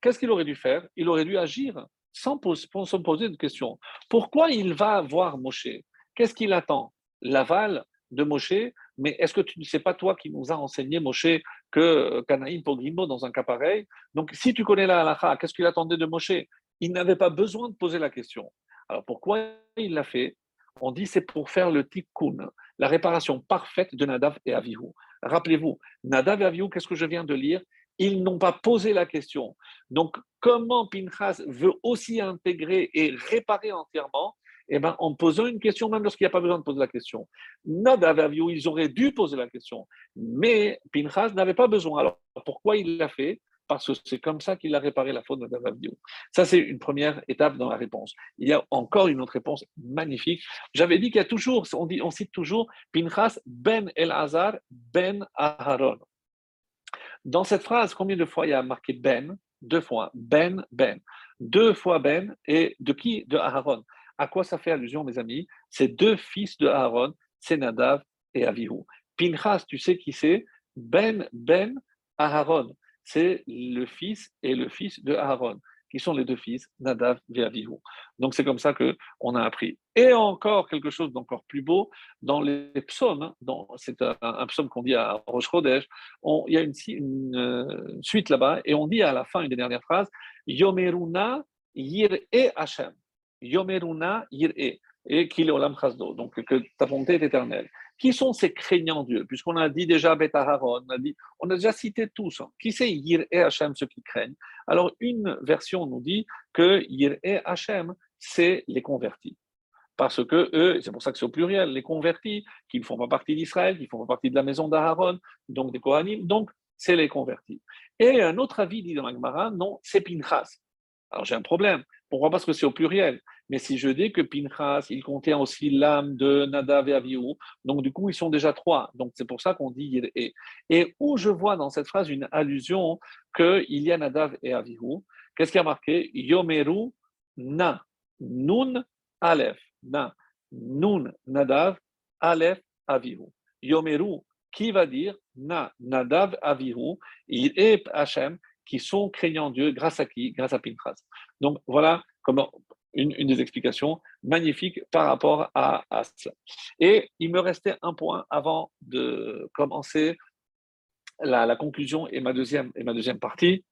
qu'est-ce qu'il aurait dû faire? Il aurait dû agir sans, se poser de questions. Pourquoi il va voir Moshe? Qu'est-ce qu'il attend? L'aval de Moshe? Mais est-ce que tu ne sais pas, toi, qui nous a enseigné, Moshe, que euh, Kanaïm Pogrimo dans un cas pareil? Donc, si tu connais la halakha, qu'est-ce qu'il attendait de Moshe? Il n'avait pas besoin de poser la question. Alors, pourquoi il l'a fait? On dit c'est pour faire le tikkun, la réparation parfaite de Nadav et Avihu. Rappelez-vous, Nadav et Avihu, qu'est-ce que je viens de lire? Ils n'ont pas posé la question. Donc, comment Pinchas veut aussi intégrer et réparer entièrement? Eh ben, en posant une question, même lorsqu'il n'y a pas besoin de poser la question. Nadav et Avihu, ils auraient dû poser la question, mais Pinchas n'avait pas besoin. Alors, pourquoi il l'a fait? Parce que c'est comme ça qu'il a réparé la faute de David. Ça, c'est une première étape dans la réponse. Il y a encore une autre réponse magnifique. J'avais dit qu'il y a toujours, on, dit, on cite toujours Pinchas ben El-Hazar ben Aharon. Dans cette phrase, combien de fois il y a marqué ben? Deux fois. Ben, ben. Deux fois ben. Et de qui? De Aharon. À quoi ça fait allusion, mes amis? C'est deux fils de Aharon, c'est Nadav et Avihu. Pinchas, tu sais qui c'est? Ben, Ben, Aharon c'est le fils et le fils de Aaron, qui sont les deux fils, Nadav et Avihu. Donc c'est comme ça qu'on a appris. Et encore quelque chose d'encore plus beau, dans les psaumes, hein, c'est un, psaume qu'on dit à Rosh Chodesh, il y a une, euh, suite là-bas, et on dit à la fin, une des dernières phrases, Yomeruna yir'e Hashem. Yomeruna yir'e. Et qu'il est olam chasdo. Donc que ta bonté est éternelle. Qui sont ces craignants Dieu? Puisqu'on a dit déjà Betaharon, on a, dit, on a déjà cité tous. Hein. Qui c'est Yir et Hachem, ceux qui craignent? Alors, une version nous dit que Yir et Hachem, c'est les convertis. Parce que eux, c'est pour ça que c'est au pluriel, les convertis, qui ne font pas partie d'Israël, qui ne font pas partie de la maison d'Aaron, donc des Kohanim, donc c'est les convertis. Et un autre avis dit dans la non, c'est Pinchas. Alors j'ai un problème. Pourquoi? Parce que c'est au pluriel. Mais si je dis que Pinchas, il contient aussi l'âme de Nadav et Avihu, donc du coup, ils sont déjà trois. Donc c'est pour ça qu'on dit et. Et où je vois dans cette phrase une allusion qu'il y a Nadav et Avihu, qu'est-ce qui a marqué? Yomeru na, nun, aleph, na, nun, Nadav, aleph, Avihu. Yomeru, qui va dire? Na, Nadav, Avihu, et Hachem, qui sont craignants Dieu grâce à qui? Grâce à Pinchas. Donc voilà comment une, des explications magnifiques par rapport à, à, cela. Et il me restait un point avant de commencer la, conclusion et ma deuxième, partie.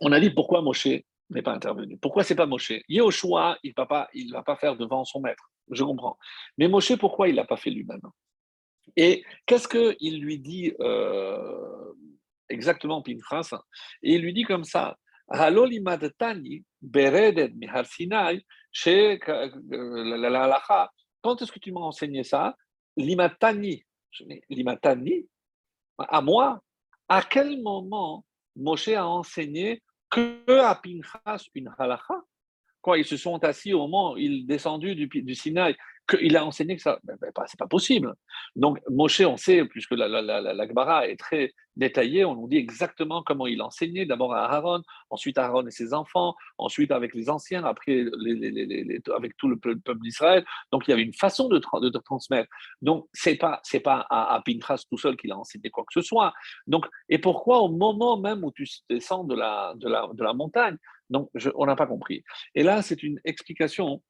On a dit pourquoi Moshe n'est pas intervenu. Pourquoi c'est pas Moshe? Yehoshua, il ne va pas faire devant son maître. Je comprends. Mais Moshe, pourquoi il l'a pas fait lui-même? Et qu'est-ce qu'il lui dit euh, exactement Pinchas, et il lui dit comme ça quand est-ce que tu m'as enseigné ça? Limatani, limatani, à moi, à quel moment Moshe a enseigné que à Pinchas une halakha Quoi, ils se sont assis au moment où il est descendu du, du Sinaï qu'il a enseigné que ça, ben, ben, c'est pas possible. Donc Moshe, on sait, puisque la, la, la, est très détaillée, on nous dit exactement comment il enseignait, d'abord à Aaron, ensuite à Aaron et ses enfants, ensuite avec les anciens, après les, avec tout le peuple d'Israël. Donc il y avait une façon de, de, transmettre. Donc c'est pas c'est pas à, à Pinchas tout seul qu'il a enseigné quoi que ce soit. Donc et pourquoi au moment même où tu descends de la de la, de la montagne, donc on n'a pas compris. Et là c'est une explication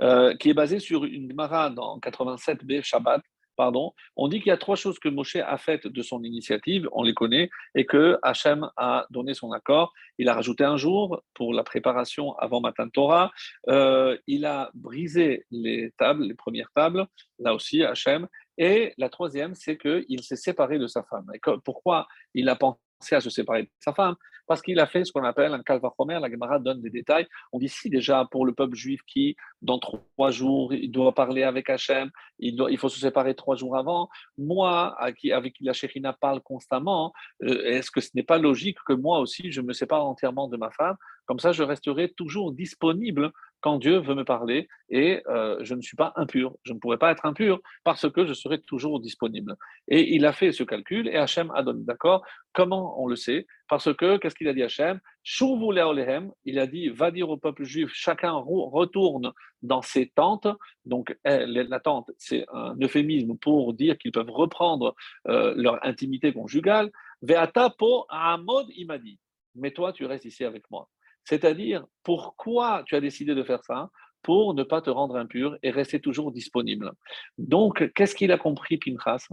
euh, qui est basé sur une Gemara dans 87b Shabbat. Pardon, on dit qu'il y a trois choses que Moshe a faites de son initiative, on les connaît, et que Hachem a donné son accord. Il a rajouté un jour pour la préparation avant Matan Torah. Euh, il a brisé les tables, les premières tables, là aussi Hachem. Et la troisième, c'est qu'il s'est séparé de sa femme. Pourquoi il a pensé à se séparer de sa femme, parce qu'il a fait ce qu'on appelle un kalvachomer, la Gemara donne des détails. On dit si déjà pour le peuple juif qui, dans trois jours, il doit parler avec Hachem, il, faut se séparer trois jours avant, moi, avec qui, la Chérina parle constamment, euh, est-ce que ce n'est pas logique que moi aussi, je me sépare entièrement de ma femme? Comme ça, je resterai toujours disponible quand Dieu veut me parler et euh, je ne suis pas impur. Je ne pourrais pas être impur parce que je serai toujours disponible. Et il a fait ce calcul et Hachem a donné d'accord? Comment on le sait? Parce que, qu'est-ce qu'il a dit Hachem? Il a dit, va dire au peuple juif, chacun retourne dans ses tentes. Donc, la tente, c'est un euphémisme pour dire qu'ils peuvent reprendre euh, leur intimité conjugale. Veata po amod, il m'a dit, mais toi, tu restes ici avec moi. C'est-à-dire, pourquoi tu as décidé de faire ça? Pour ne pas te rendre impur et rester toujours disponible. Donc, qu'est-ce qu'il a compris, Pinchas?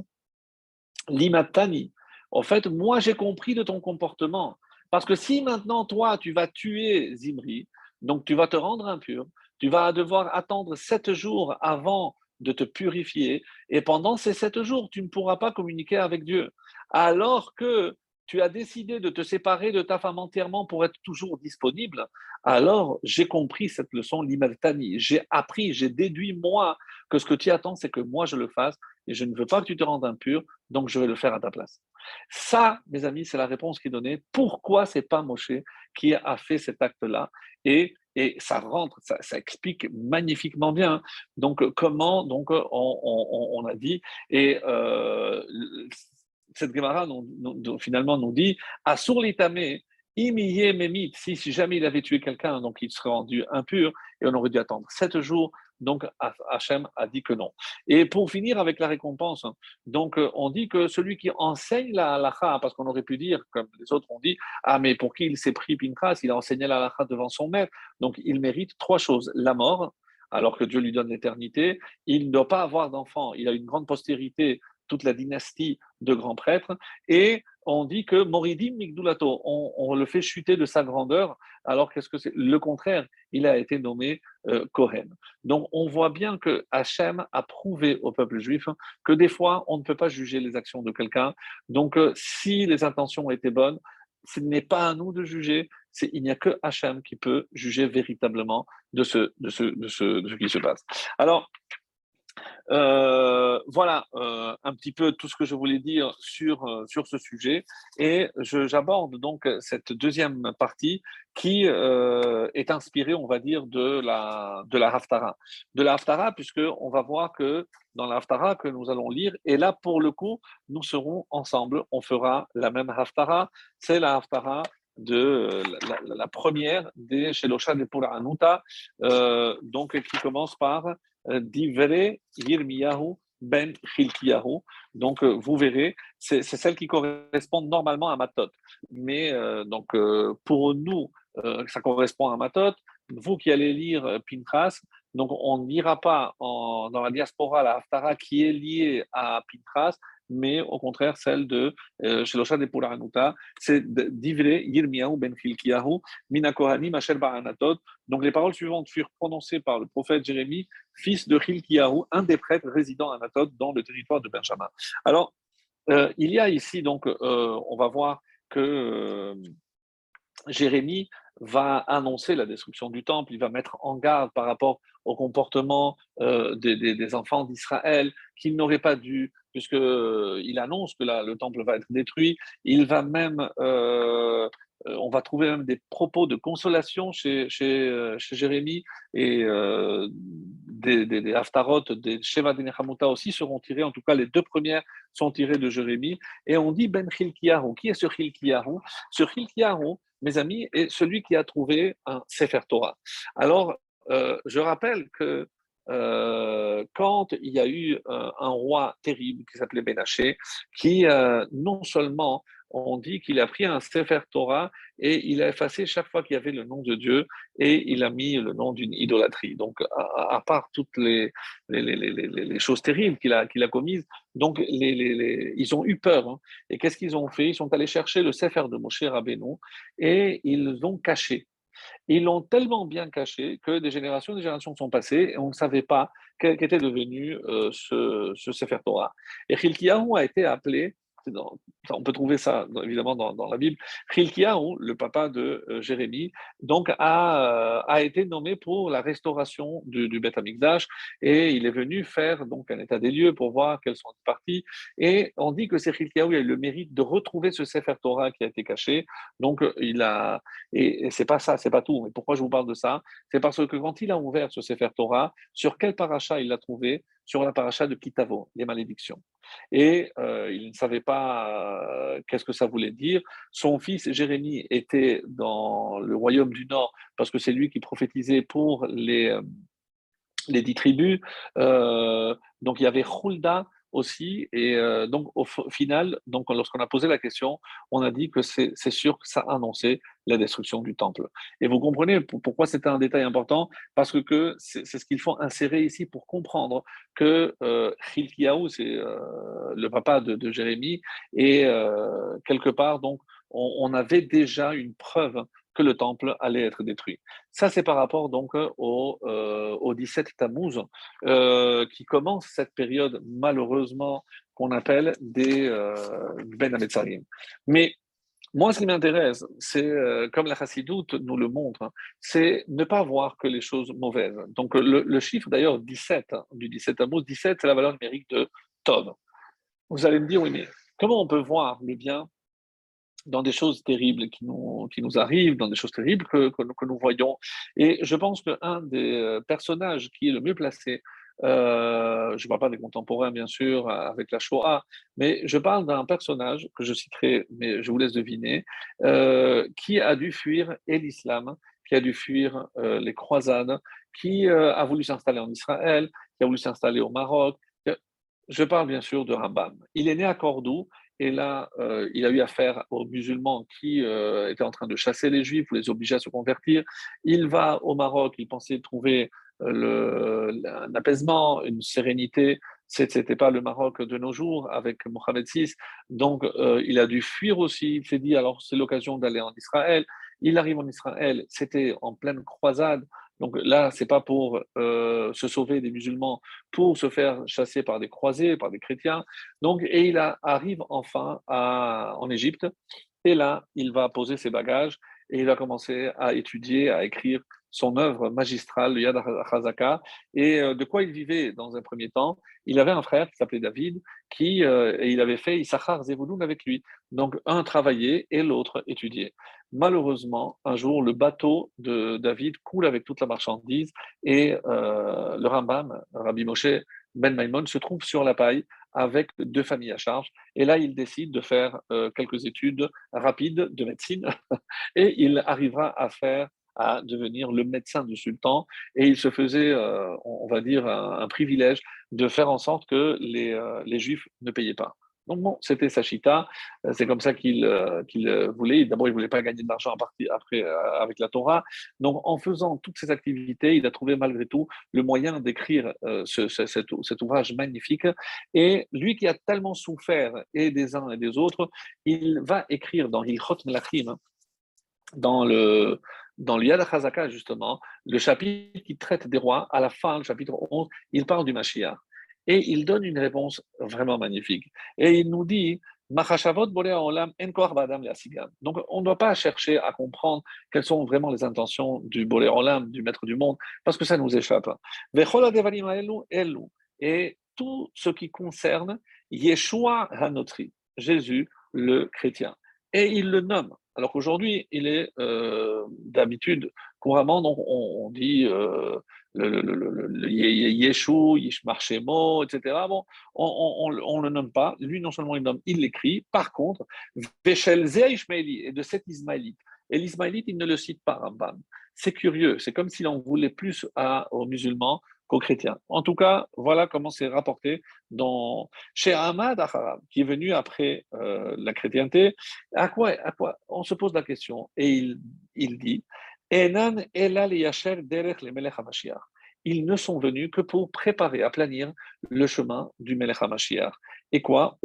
Limatani. En fait, moi, j'ai compris de ton comportement. Parce que si maintenant, toi, tu vas tuer Zimri, donc tu vas te rendre impur, tu vas devoir attendre sept jours avant de te purifier, et pendant ces sept jours, tu ne pourras pas communiquer avec Dieu. Alors que tu as décidé de te séparer de ta femme entièrement pour être toujours disponible, alors j'ai compris cette leçon, l'imaltani. J'ai appris, j'ai déduit moi que ce que tu attends, c'est que moi je le fasse et je ne veux pas que tu te rendes impur, donc je vais le faire à ta place. Ça, mes amis, c'est la réponse qui est donnée. Pourquoi c'est pas Moshe qui a fait cet acte-là et, et ça rentre, ça, explique magnifiquement bien. Donc comment, donc on, a dit et euh, cette Gemara finalement nous dit Asur l'itame, imiye memit, si, si jamais il avait tué quelqu'un, donc il serait rendu impur et on aurait dû attendre sept jours. Donc Hachem a dit que non. Et pour finir avec la récompense, donc on dit que celui qui enseigne la halakha, parce qu'on aurait pu dire, comme les autres ont dit, ah mais pour qui il s'est pris Pinchas, il a enseigné la halakha devant son maître, donc il mérite trois choses. La mort, alors que Dieu lui donne l'éternité, il ne doit pas avoir d'enfant, il a une grande postérité toute la dynastie de grands prêtres, et on dit que Moridim Migdulato, on, le fait chuter de sa grandeur, alors qu'est-ce que c'est? Le contraire, il a été nommé euh, Kohen. Donc on voit bien que Hachem a prouvé au peuple juif que des fois, on ne peut pas juger les actions de quelqu'un. Donc euh, si les intentions étaient bonnes, ce n'est pas à nous de juger, il n'y a que Hachem qui peut juger véritablement de ce, de ce, qui se passe. Alors, euh, voilà euh, un petit peu tout ce que je voulais dire sur, euh, sur ce sujet. Et j'aborde donc cette deuxième partie qui est inspirée, on va dire, de la, de la Haftara. De la Haftara, puisqu'on va voir que dans la Haftara que nous allons lire, et là, pour le coup, nous serons ensemble, on fera la même Haftara. C'est la Haftara de la, première des Shelosha de Pura Anuta, donc qui commence par Divere Yirmiyahu ben. Donc, euh, vous verrez, c'est celle qui correspond normalement à Matot. Mais euh, donc, pour nous, ça correspond à Matot. Vous qui allez lire Pintras, donc on n'ira pas dans la diaspora, la Haftara qui est liée à Pintras, mais au contraire celle de euh, Shelosha de Puranuta, c'est d'Ivre Yirmiyahu ben Filkiyahu, Minakohani Masher Ba'anatot. Donc les paroles suivantes furent prononcées par le prophète Jérémie, fils de Hilkiyahu, un des prêtres résidant à Anatot dans le territoire de Benjamin. Alors, euh, il y a ici, donc, euh, on va voir que Jérémie va annoncer la destruction du temple, il va mettre en garde par rapport au comportement des, enfants d'Israël, qu'ils n'auraient pas dû puisqu'il euh, annonce que le temple va être détruit. Il va même, euh, euh, on va trouver même des propos de consolation chez, chez, Jérémie et des, des, des Haftarot, des Sheva de aussi seront tirés. En tout cas, les deux premières sont tirées de Jérémie. Et on dit Ben Chilkiyahu. Qui est ce Chilkiyahu? Ce Chilkiyahu, mes amis, est celui qui a trouvé un Sefer Torah. Alors, je rappelle que euh, quand il y a eu euh, un roi terrible qui s'appelait Benaché, qui euh, non seulement on dit qu'il a pris un Sefer Torah et il a effacé chaque fois qu'il y avait le nom de Dieu et il a mis le nom d'une idolâtrie. Donc, à, part toutes les, choses terribles qu'il a, qu'il a commises, donc ils ont eu peur. Hein. Et qu'est-ce qu'ils ont fait? Ils sont allés chercher le Sefer de Moshe Rabbeinu et ils l'ont caché. Ils l'ont tellement bien caché que des générations des générations sont passées et on ne savait pas qu'était devenu euh, ce, ce Sefer Torah. Et Chilkiyahu a été appelé on peut trouver ça évidemment dans, la Bible. Chilkiyahu, le papa de euh, Jérémie, donc a, euh, a, été nommé pour la restauration du, du Beth Amikdash et il est venu faire donc un état des lieux pour voir quelles sont les parties. Et on dit que c'est Chilkiyahu a eu le mérite de retrouver ce Sefer Torah qui a été caché. Donc il a et, c'est pas ça, c'est pas tout. Mais pourquoi je vous parle de ça? C'est parce que quand il a ouvert ce Sefer Torah, sur quel paracha il l'a trouvé? Sur la paracha de Kitavo, les malédictions et euh, il ne savait pas euh, qu'est-ce que ça voulait dire. Son fils Jérémie était dans le royaume du Nord parce que c'est lui qui prophétisait pour les, euh, les dix tribus. donc il y avait Hulda aussi. Et euh, donc, au final, donc, lorsqu'on a posé la question, on a dit que c'est sûr que ça annonçait la destruction du temple. Et vous comprenez pourquoi c'était un détail important? Parce que, c'est ce qu'il faut insérer ici pour comprendre que euh, c'est euh, le papa de, Jérémie, et euh, quelque part, donc, on avait déjà une preuve que le temple allait être détruit. Ça, c'est par rapport donc au, euh, au 17 Tammuz, euh, qui commence cette période malheureusement qu'on appelle des euh, Ben Ametzarim. Mais moi, ce qui m'intéresse, c'est, euh, comme la Chassidoute nous le montre, hein, c'est ne pas voir que les choses mauvaises. Donc, le, chiffre d'ailleurs 17, hein, du 17 Tammuz, 17, c'est la valeur numérique de Tov. Vous allez me dire, oui, mais comment on peut voir le bien dans des choses terribles qui nous, arrivent, dans des choses terribles que, que, nous voyons. Et je pense qu'un des euh, personnages qui est le mieux placé, euh, je ne parle pas des contemporains bien sûr avec la Shoah, mais je parle d'un personnage que je citerai, mais je vous laisse deviner, euh, qui a dû fuir et l'islam, qui a dû fuir les croisades, qui a voulu s'installer en Israël, qui a voulu s'installer au Maroc. Je parle bien sûr de Rambam. Il est né à Cordoue et là, euh, il a eu affaire aux musulmans qui euh, étaient en train de chasser les juifs ou les obliger à se convertir. Il va au Maroc, il pensait trouver euh, un apaisement, une sérénité. Ce n'était pas le Maroc de nos jours avec Mohamed VI. Donc, il a dû fuir aussi. Il s'est dit, alors c'est l'occasion d'aller en Israël. Il arrive en Israël, c'était en pleine croisade. Donc là, c'est pas pour euh, se sauver des musulmans, pour se faire chasser par des croisés, par des chrétiens. Donc, et il arrive enfin en Égypte. Et là, il va poser ses bagages et il va commencer à étudier, à écrire son œuvre magistrale, le Yad HaZaka. Et euh, de quoi il vivait dans un premier temps? Il avait un frère qui s'appelait David, qui, euh, et il avait fait Issachar Zevouloun avec lui. Donc un travaillait et l'autre étudiait. Malheureusement, un jour, le bateau de David coule avec toute la marchandise et euh, le Rambam, Rabbi Moshe Ben Maimon, se trouve sur la paille avec deux familles à charge. Et là, il décide de faire quelques études rapides de médecine et il arrivera à faire à devenir le médecin du sultan et il se faisait, euh, on va dire, un, privilège de faire en sorte que les, euh, les juifs ne payaient pas. Donc bon, c'était Sachita, euh, c'est comme ça qu'il qu'il voulait. D'abord, il voulait pas gagner de l'argent après avec la Torah. Donc en faisant toutes ces activités, il a trouvé malgré tout le moyen d'écrire ce, cet, ouvrage magnifique. Et lui qui a tellement souffert et des uns et des autres, il va écrire dans Hilchot Melachim, dans le, dans l'Yad HaZaka, justement, le chapitre qui traite des rois, à la fin, le chapitre 11, il parle du Mashiach. Et il donne une réponse vraiment magnifique. Et il nous dit donc, on ne doit pas chercher à comprendre quelles sont vraiment les intentions du Bolé Olam, du Maître du Monde, parce que ça nous échappe. Et tout ce qui concerne Yeshua Hanotri, Jésus le chrétien. Et il le nomme. Alors qu'aujourd'hui, il est euh, d'habitude, couramment, on, dit euh, le, Yishmarchemo, etc. Bon, on ne le nomme pas. Lui, non seulement il nomme, il l'écrit. Par contre, Veshel Ishmaeli, et de cet Ismaélite. Et l'Ismaélite, il ne le cite pas, Rambam. C'est curieux. C'est comme s'il en voulait plus aux musulmans chrétiens. En tout cas, voilà comment c'est rapporté dans, chez Ahmad qui est venu après euh, la chrétienté. À quoi, à quoi On se pose la question et il, il dit Ils ne sont venus que pour préparer, aplanir le chemin du Melech HaMashiach. Et quoi?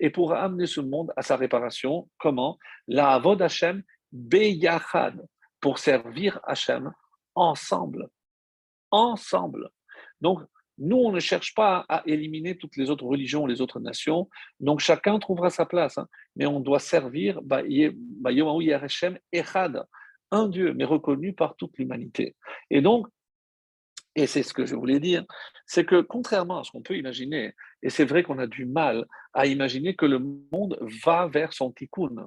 Et pour amener ce monde à sa réparation, comment? La Avod Hashem Beyachad, pour servir Hashem ensemble ensemble. Donc, nous, on ne cherche pas à éliminer toutes les autres religions, les autres nations. Donc, chacun trouvera sa place. Hein. Mais on doit servir un Dieu, mais reconnu par toute l'humanité. Et donc, et c'est ce que je voulais dire, c'est que contrairement à ce qu'on peut imaginer, et c'est vrai qu'on a du mal à imaginer que le monde va vers son tikkun.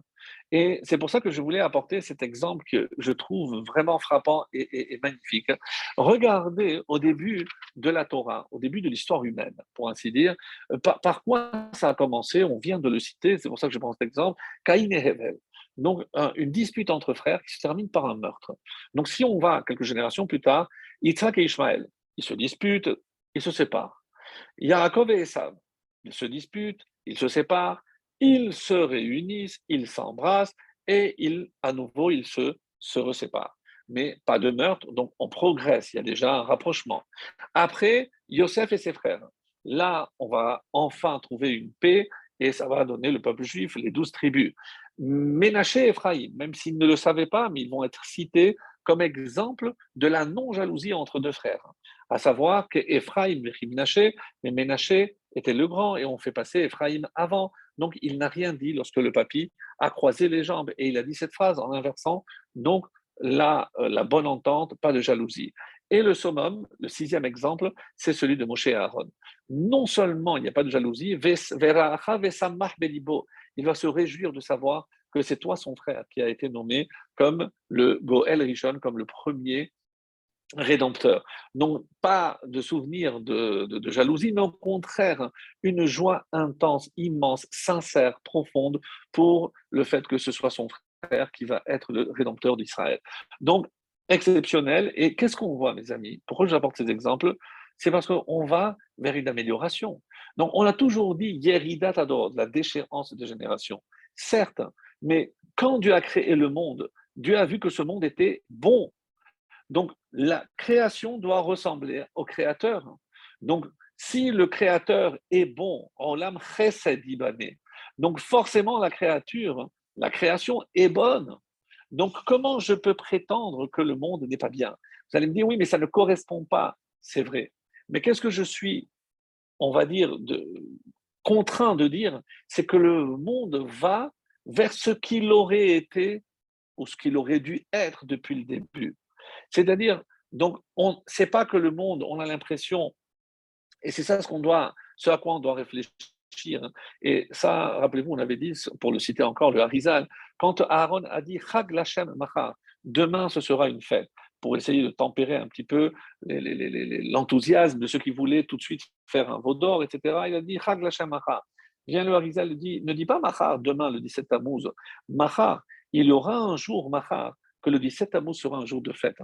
Et c'est pour ça que je voulais apporter cet exemple que je trouve vraiment frappant et, magnifique. Regardez au début de la Torah, au début de l'histoire humaine, pour ainsi dire, par, quoi ça a commencé On vient de le citer, c'est pour ça que je prends cet exemple, Caïn et Hevel. Donc, une dispute entre frères qui se termine par un meurtre. Donc, si on va quelques générations plus tard, Yitzhak et Ishmaël, ils se disputent, ils se séparent. Yaakov et Esav, ils se disputent, ils se séparent, ils se réunissent, ils s'embrassent et ils, à nouveau, ils se, se reséparent. Mais pas de meurtre, donc on progresse, il y a déjà un rapprochement. Après, Yosef et ses frères. Là, on va enfin trouver une paix et ça va donner le peuple juif, les douze tribus. Ménaché et Ephraïm, même s'ils ne le savaient pas, mais ils vont être cités comme exemple de la non-jalousie entre deux frères. À savoir qu'Ephraïm et Ménaché, mais Ménaché était le grand et on fait passer Ephraïm avant. Donc il n'a rien dit lorsque le papy a croisé les jambes et il a dit cette phrase en inversant. Donc la, euh, la bonne entente, pas de jalousie. Et le summum, le sixième exemple, c'est celui de Moshe et Aaron. Non seulement il n'y a pas de jalousie, il va se réjouir de savoir que c'est toi, son frère, qui a été nommé comme le Goel Rishon, comme le premier rédempteur. Non pas de souvenir de, de, jalousie, mais au contraire, une joie intense, immense, sincère, profonde pour le fait que ce soit son frère qui va être le rédempteur d'Israël. Donc, exceptionnel. Et qu'est-ce qu'on voit, mes amis? Pourquoi j'apporte ces exemples? C'est parce qu'on va vers une amélioration. Donc, on a toujours dit Yerida Tador, la déchéance de génération. Certes, mais quand Dieu a créé le monde, Dieu a vu que ce monde était bon. Donc, la création doit ressembler au Créateur. Donc, Si le Créateur est bon, en l'âme chesed donc forcément la créature, la création est bonne. Donc comment je peux prétendre que le monde n'est pas bien? Vous allez me dire, oui, mais ça ne correspond pas. C'est vrai. Mais qu'est-ce que je suis, on va dire, contraint de dire C'est que le monde va vers ce qu'il aurait été ou ce qu'il aurait dû être depuis le début. C'est-à-dire, donc, on c'est pas que le monde, on a l'impression, et c'est ça ce qu'on doit, à quoi on doit réfléchir. Hein. Et ça, rappelez-vous, on avait dit, pour le citer encore, le Harizal, quand Aaron a dit Chag Lachem Machar, demain ce sera une fête, pour essayer de tempérer un petit peu l'enthousiasme de ceux qui voulaient tout de suite faire un veau d'or, etc. Il a dit Chag. Vient le Harizal, dit, ne dis pas Machar demain, le 17 Tammuz. Machar, il y aura un jour, Machar, que le 17 Tammuz sera un jour de fête.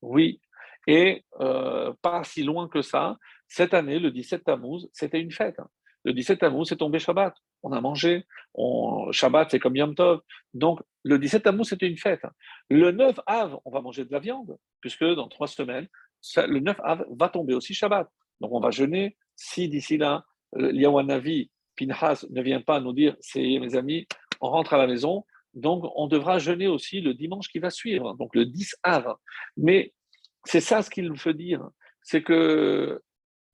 Oui, et euh, pas si loin que ça, cette année, le 17 Tammuz, c'était une fête. Le 17 Tammuz, c'est tombé Shabbat. On a mangé. On... Shabbat, c'est comme Yom Tov. Donc, le 17 Tammuz, c'était une fête. Le 9 Av, on va manger de la viande, puisque dans trois semaines, le 9 Av va tomber aussi Shabbat. Donc, on va jeûner. Si d'ici là, l'Yawanavi, Pinhas ne vient pas nous dire, c'est mes amis, on rentre à la maison, donc, on devra jeûner aussi le dimanche qui va suivre, donc le 10 av. Mais c'est ça ce qu'il veut dire, c'est que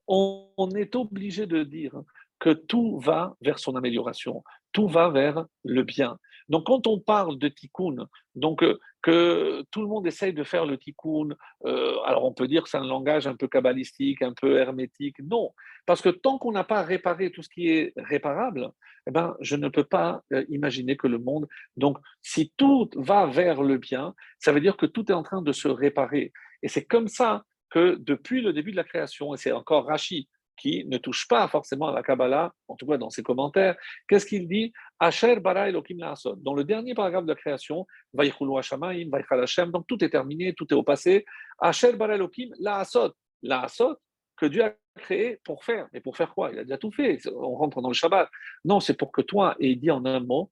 on, est obligé de dire que tout va vers son amélioration, tout va vers le bien. Donc, quand on parle de tikkun, donc euh, que tout le monde essaye de faire le tikkun, euh, alors on peut dire que c'est un langage un peu kabbalistique, un peu hermétique. Non, parce que tant qu'on n'a pas réparé tout ce qui est réparable, eh ben, je ne peux pas euh, imaginer que le monde. Donc, si tout va vers le bien, ça veut dire que tout est en train de se réparer. Et c'est comme ça que depuis le début de la création, et c'est encore Rachid qui ne touche pas forcément à la Kabbalah, en tout cas dans ses commentaires. Qu'est-ce qu'il dit? Asher bara Elohim Dans le dernier paragraphe de la création, Hashamayim, Hashem, donc tout est terminé, tout est au passé. Asher bara Elohim Laasot. Laasot, que Dieu a créé pour faire. Mais pour faire quoi? Il a déjà tout fait. On rentre dans le Shabbat. Non, c'est pour que toi, et il dit en un mot,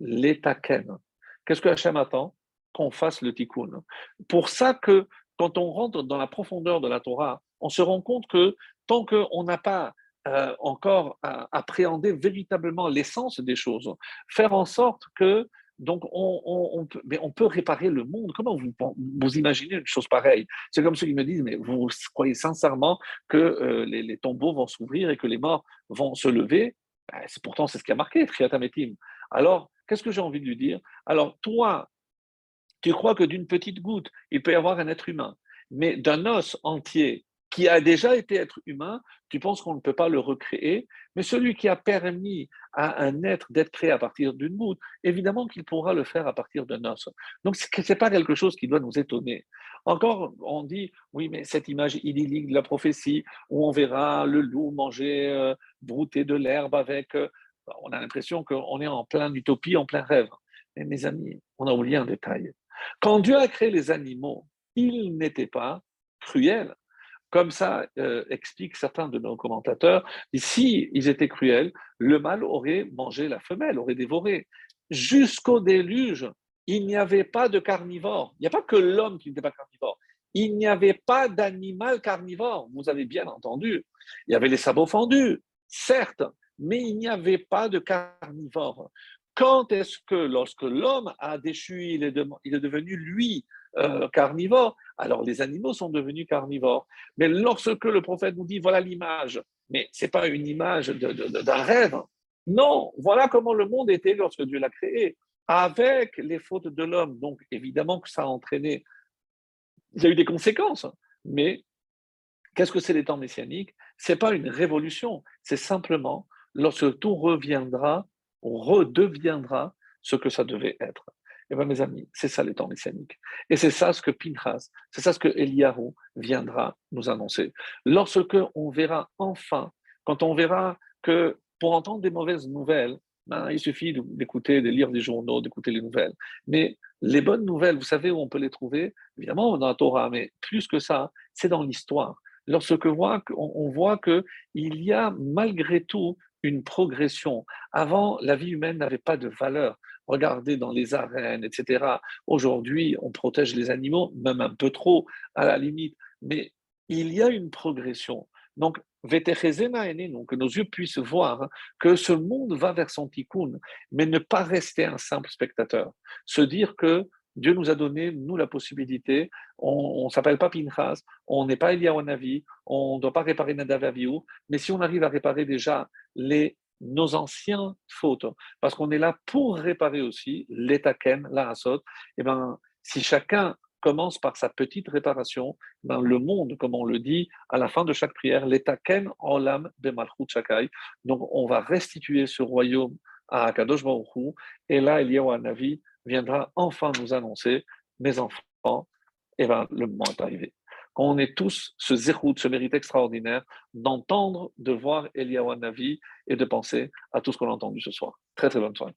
l'étaken. Qu'est-ce que Hachem attend? Qu'on fasse le tikkun. Pour ça que quand on rentre dans la profondeur de la Torah, on se rend compte que tant qu'on n'a pas euh, encore appréhendé véritablement l'essence des choses, faire en sorte que donc on, peut, mais on peut réparer le monde. Comment vous, vous imaginez une chose pareille? C'est comme ceux qui me disent, mais vous croyez sincèrement que euh, les, tombeaux vont s'ouvrir et que les morts vont se lever? Ben, C'est Pourtant, c'est ce qui a marqué Triatametim. Alors, qu'est-ce que j'ai envie de lui dire? Alors, toi, tu crois que d'une petite goutte, il peut y avoir un être humain, mais d'un os entier, qui a déjà été être humain, tu penses qu'on ne peut pas le recréer, mais celui qui a permis à un être d'être créé à partir d'une goutte, évidemment qu'il pourra le faire à partir d'un os. Donc ce n'est pas quelque chose qui doit nous étonner. Encore, on dit, oui, mais cette image idyllique de la prophétie, où on verra le loup manger, euh, brouter de l'herbe avec... Euh, on a l'impression qu'on est en plein utopie, en plein rêve. Mais mes amis, on a oublié un détail. Quand Dieu a créé les animaux, il n'était pas cruel. Comme ça euh, expliquent certains de nos commentateurs, si ils étaient cruels, le mâle aurait mangé la femelle, aurait dévoré. Jusqu'au déluge, il n'y avait pas de carnivore. Il n'y a pas que l'homme qui n'était pas carnivore. Il n'y avait pas d'animal carnivore. Vous avez bien entendu. Il y avait les sabots fendus, certes, mais il n'y avait pas de carnivore. Quand est-ce que, lorsque l'homme a déchu, il est devenu, lui, euh, carnivore, alors les animaux sont devenus carnivores. Mais lorsque le prophète nous dit voilà l'image, mais ce n'est pas une image d'un rêve. Non, voilà comment le monde était lorsque Dieu l'a créé, avec les fautes de l'homme. Donc évidemment que ça a entraîné, il y a eu des conséquences. Mais qu'est-ce que c'est les temps messianiques? Ce n'est pas une révolution, c'est simplement lorsque tout reviendra, on redeviendra ce que ça devait être. Eh bien, mes amis, c'est ça les temps messianiques. Et c'est ça ce que Pinchas, c'est ça ce que Eliyahu viendra nous annoncer. Lorsque on verra enfin, quand on verra que pour entendre des mauvaises nouvelles, ben, il suffit d'écouter, de lire des journaux, d'écouter les nouvelles. Mais les bonnes nouvelles, vous savez où on peut les trouver? Évidemment dans la Torah, mais plus que ça, c'est dans l'histoire. Lorsque on, voit qu'il y a malgré tout une progression. Avant, la vie humaine n'avait pas de valeur. Regardez dans les arènes, etc. Aujourd'hui, on protège les animaux, même un peu trop, à la limite. Mais il y a une progression. Donc, que nos yeux puissent voir que ce monde va vers son tikkun, mais ne pas rester un simple spectateur. Se dire que Dieu nous a donné, nous, la possibilité, on ne s'appelle pas Pinchas, on n'est pas Eliyahu on ne doit pas réparer Nadav mais si on arrive à réparer déjà les, nos anciens fautes, parce qu'on est là pour réparer aussi l'étaken, la hasot, et eh ben, si chacun commence par sa petite réparation, ben, le monde, comme on le dit à la fin de chaque prière, l'étaken olam bemalchut shakai, donc on va restituer ce royaume à Akadosh et là, Eliyahu viendra enfin nous annoncer, mes enfants, et eh ben, le moment est arrivé. On est tous ce zérout, ce mérite extraordinaire d'entendre, de voir Eliyahu Navi et de penser à tout ce qu'on a entendu ce soir. Très très bonne soirée.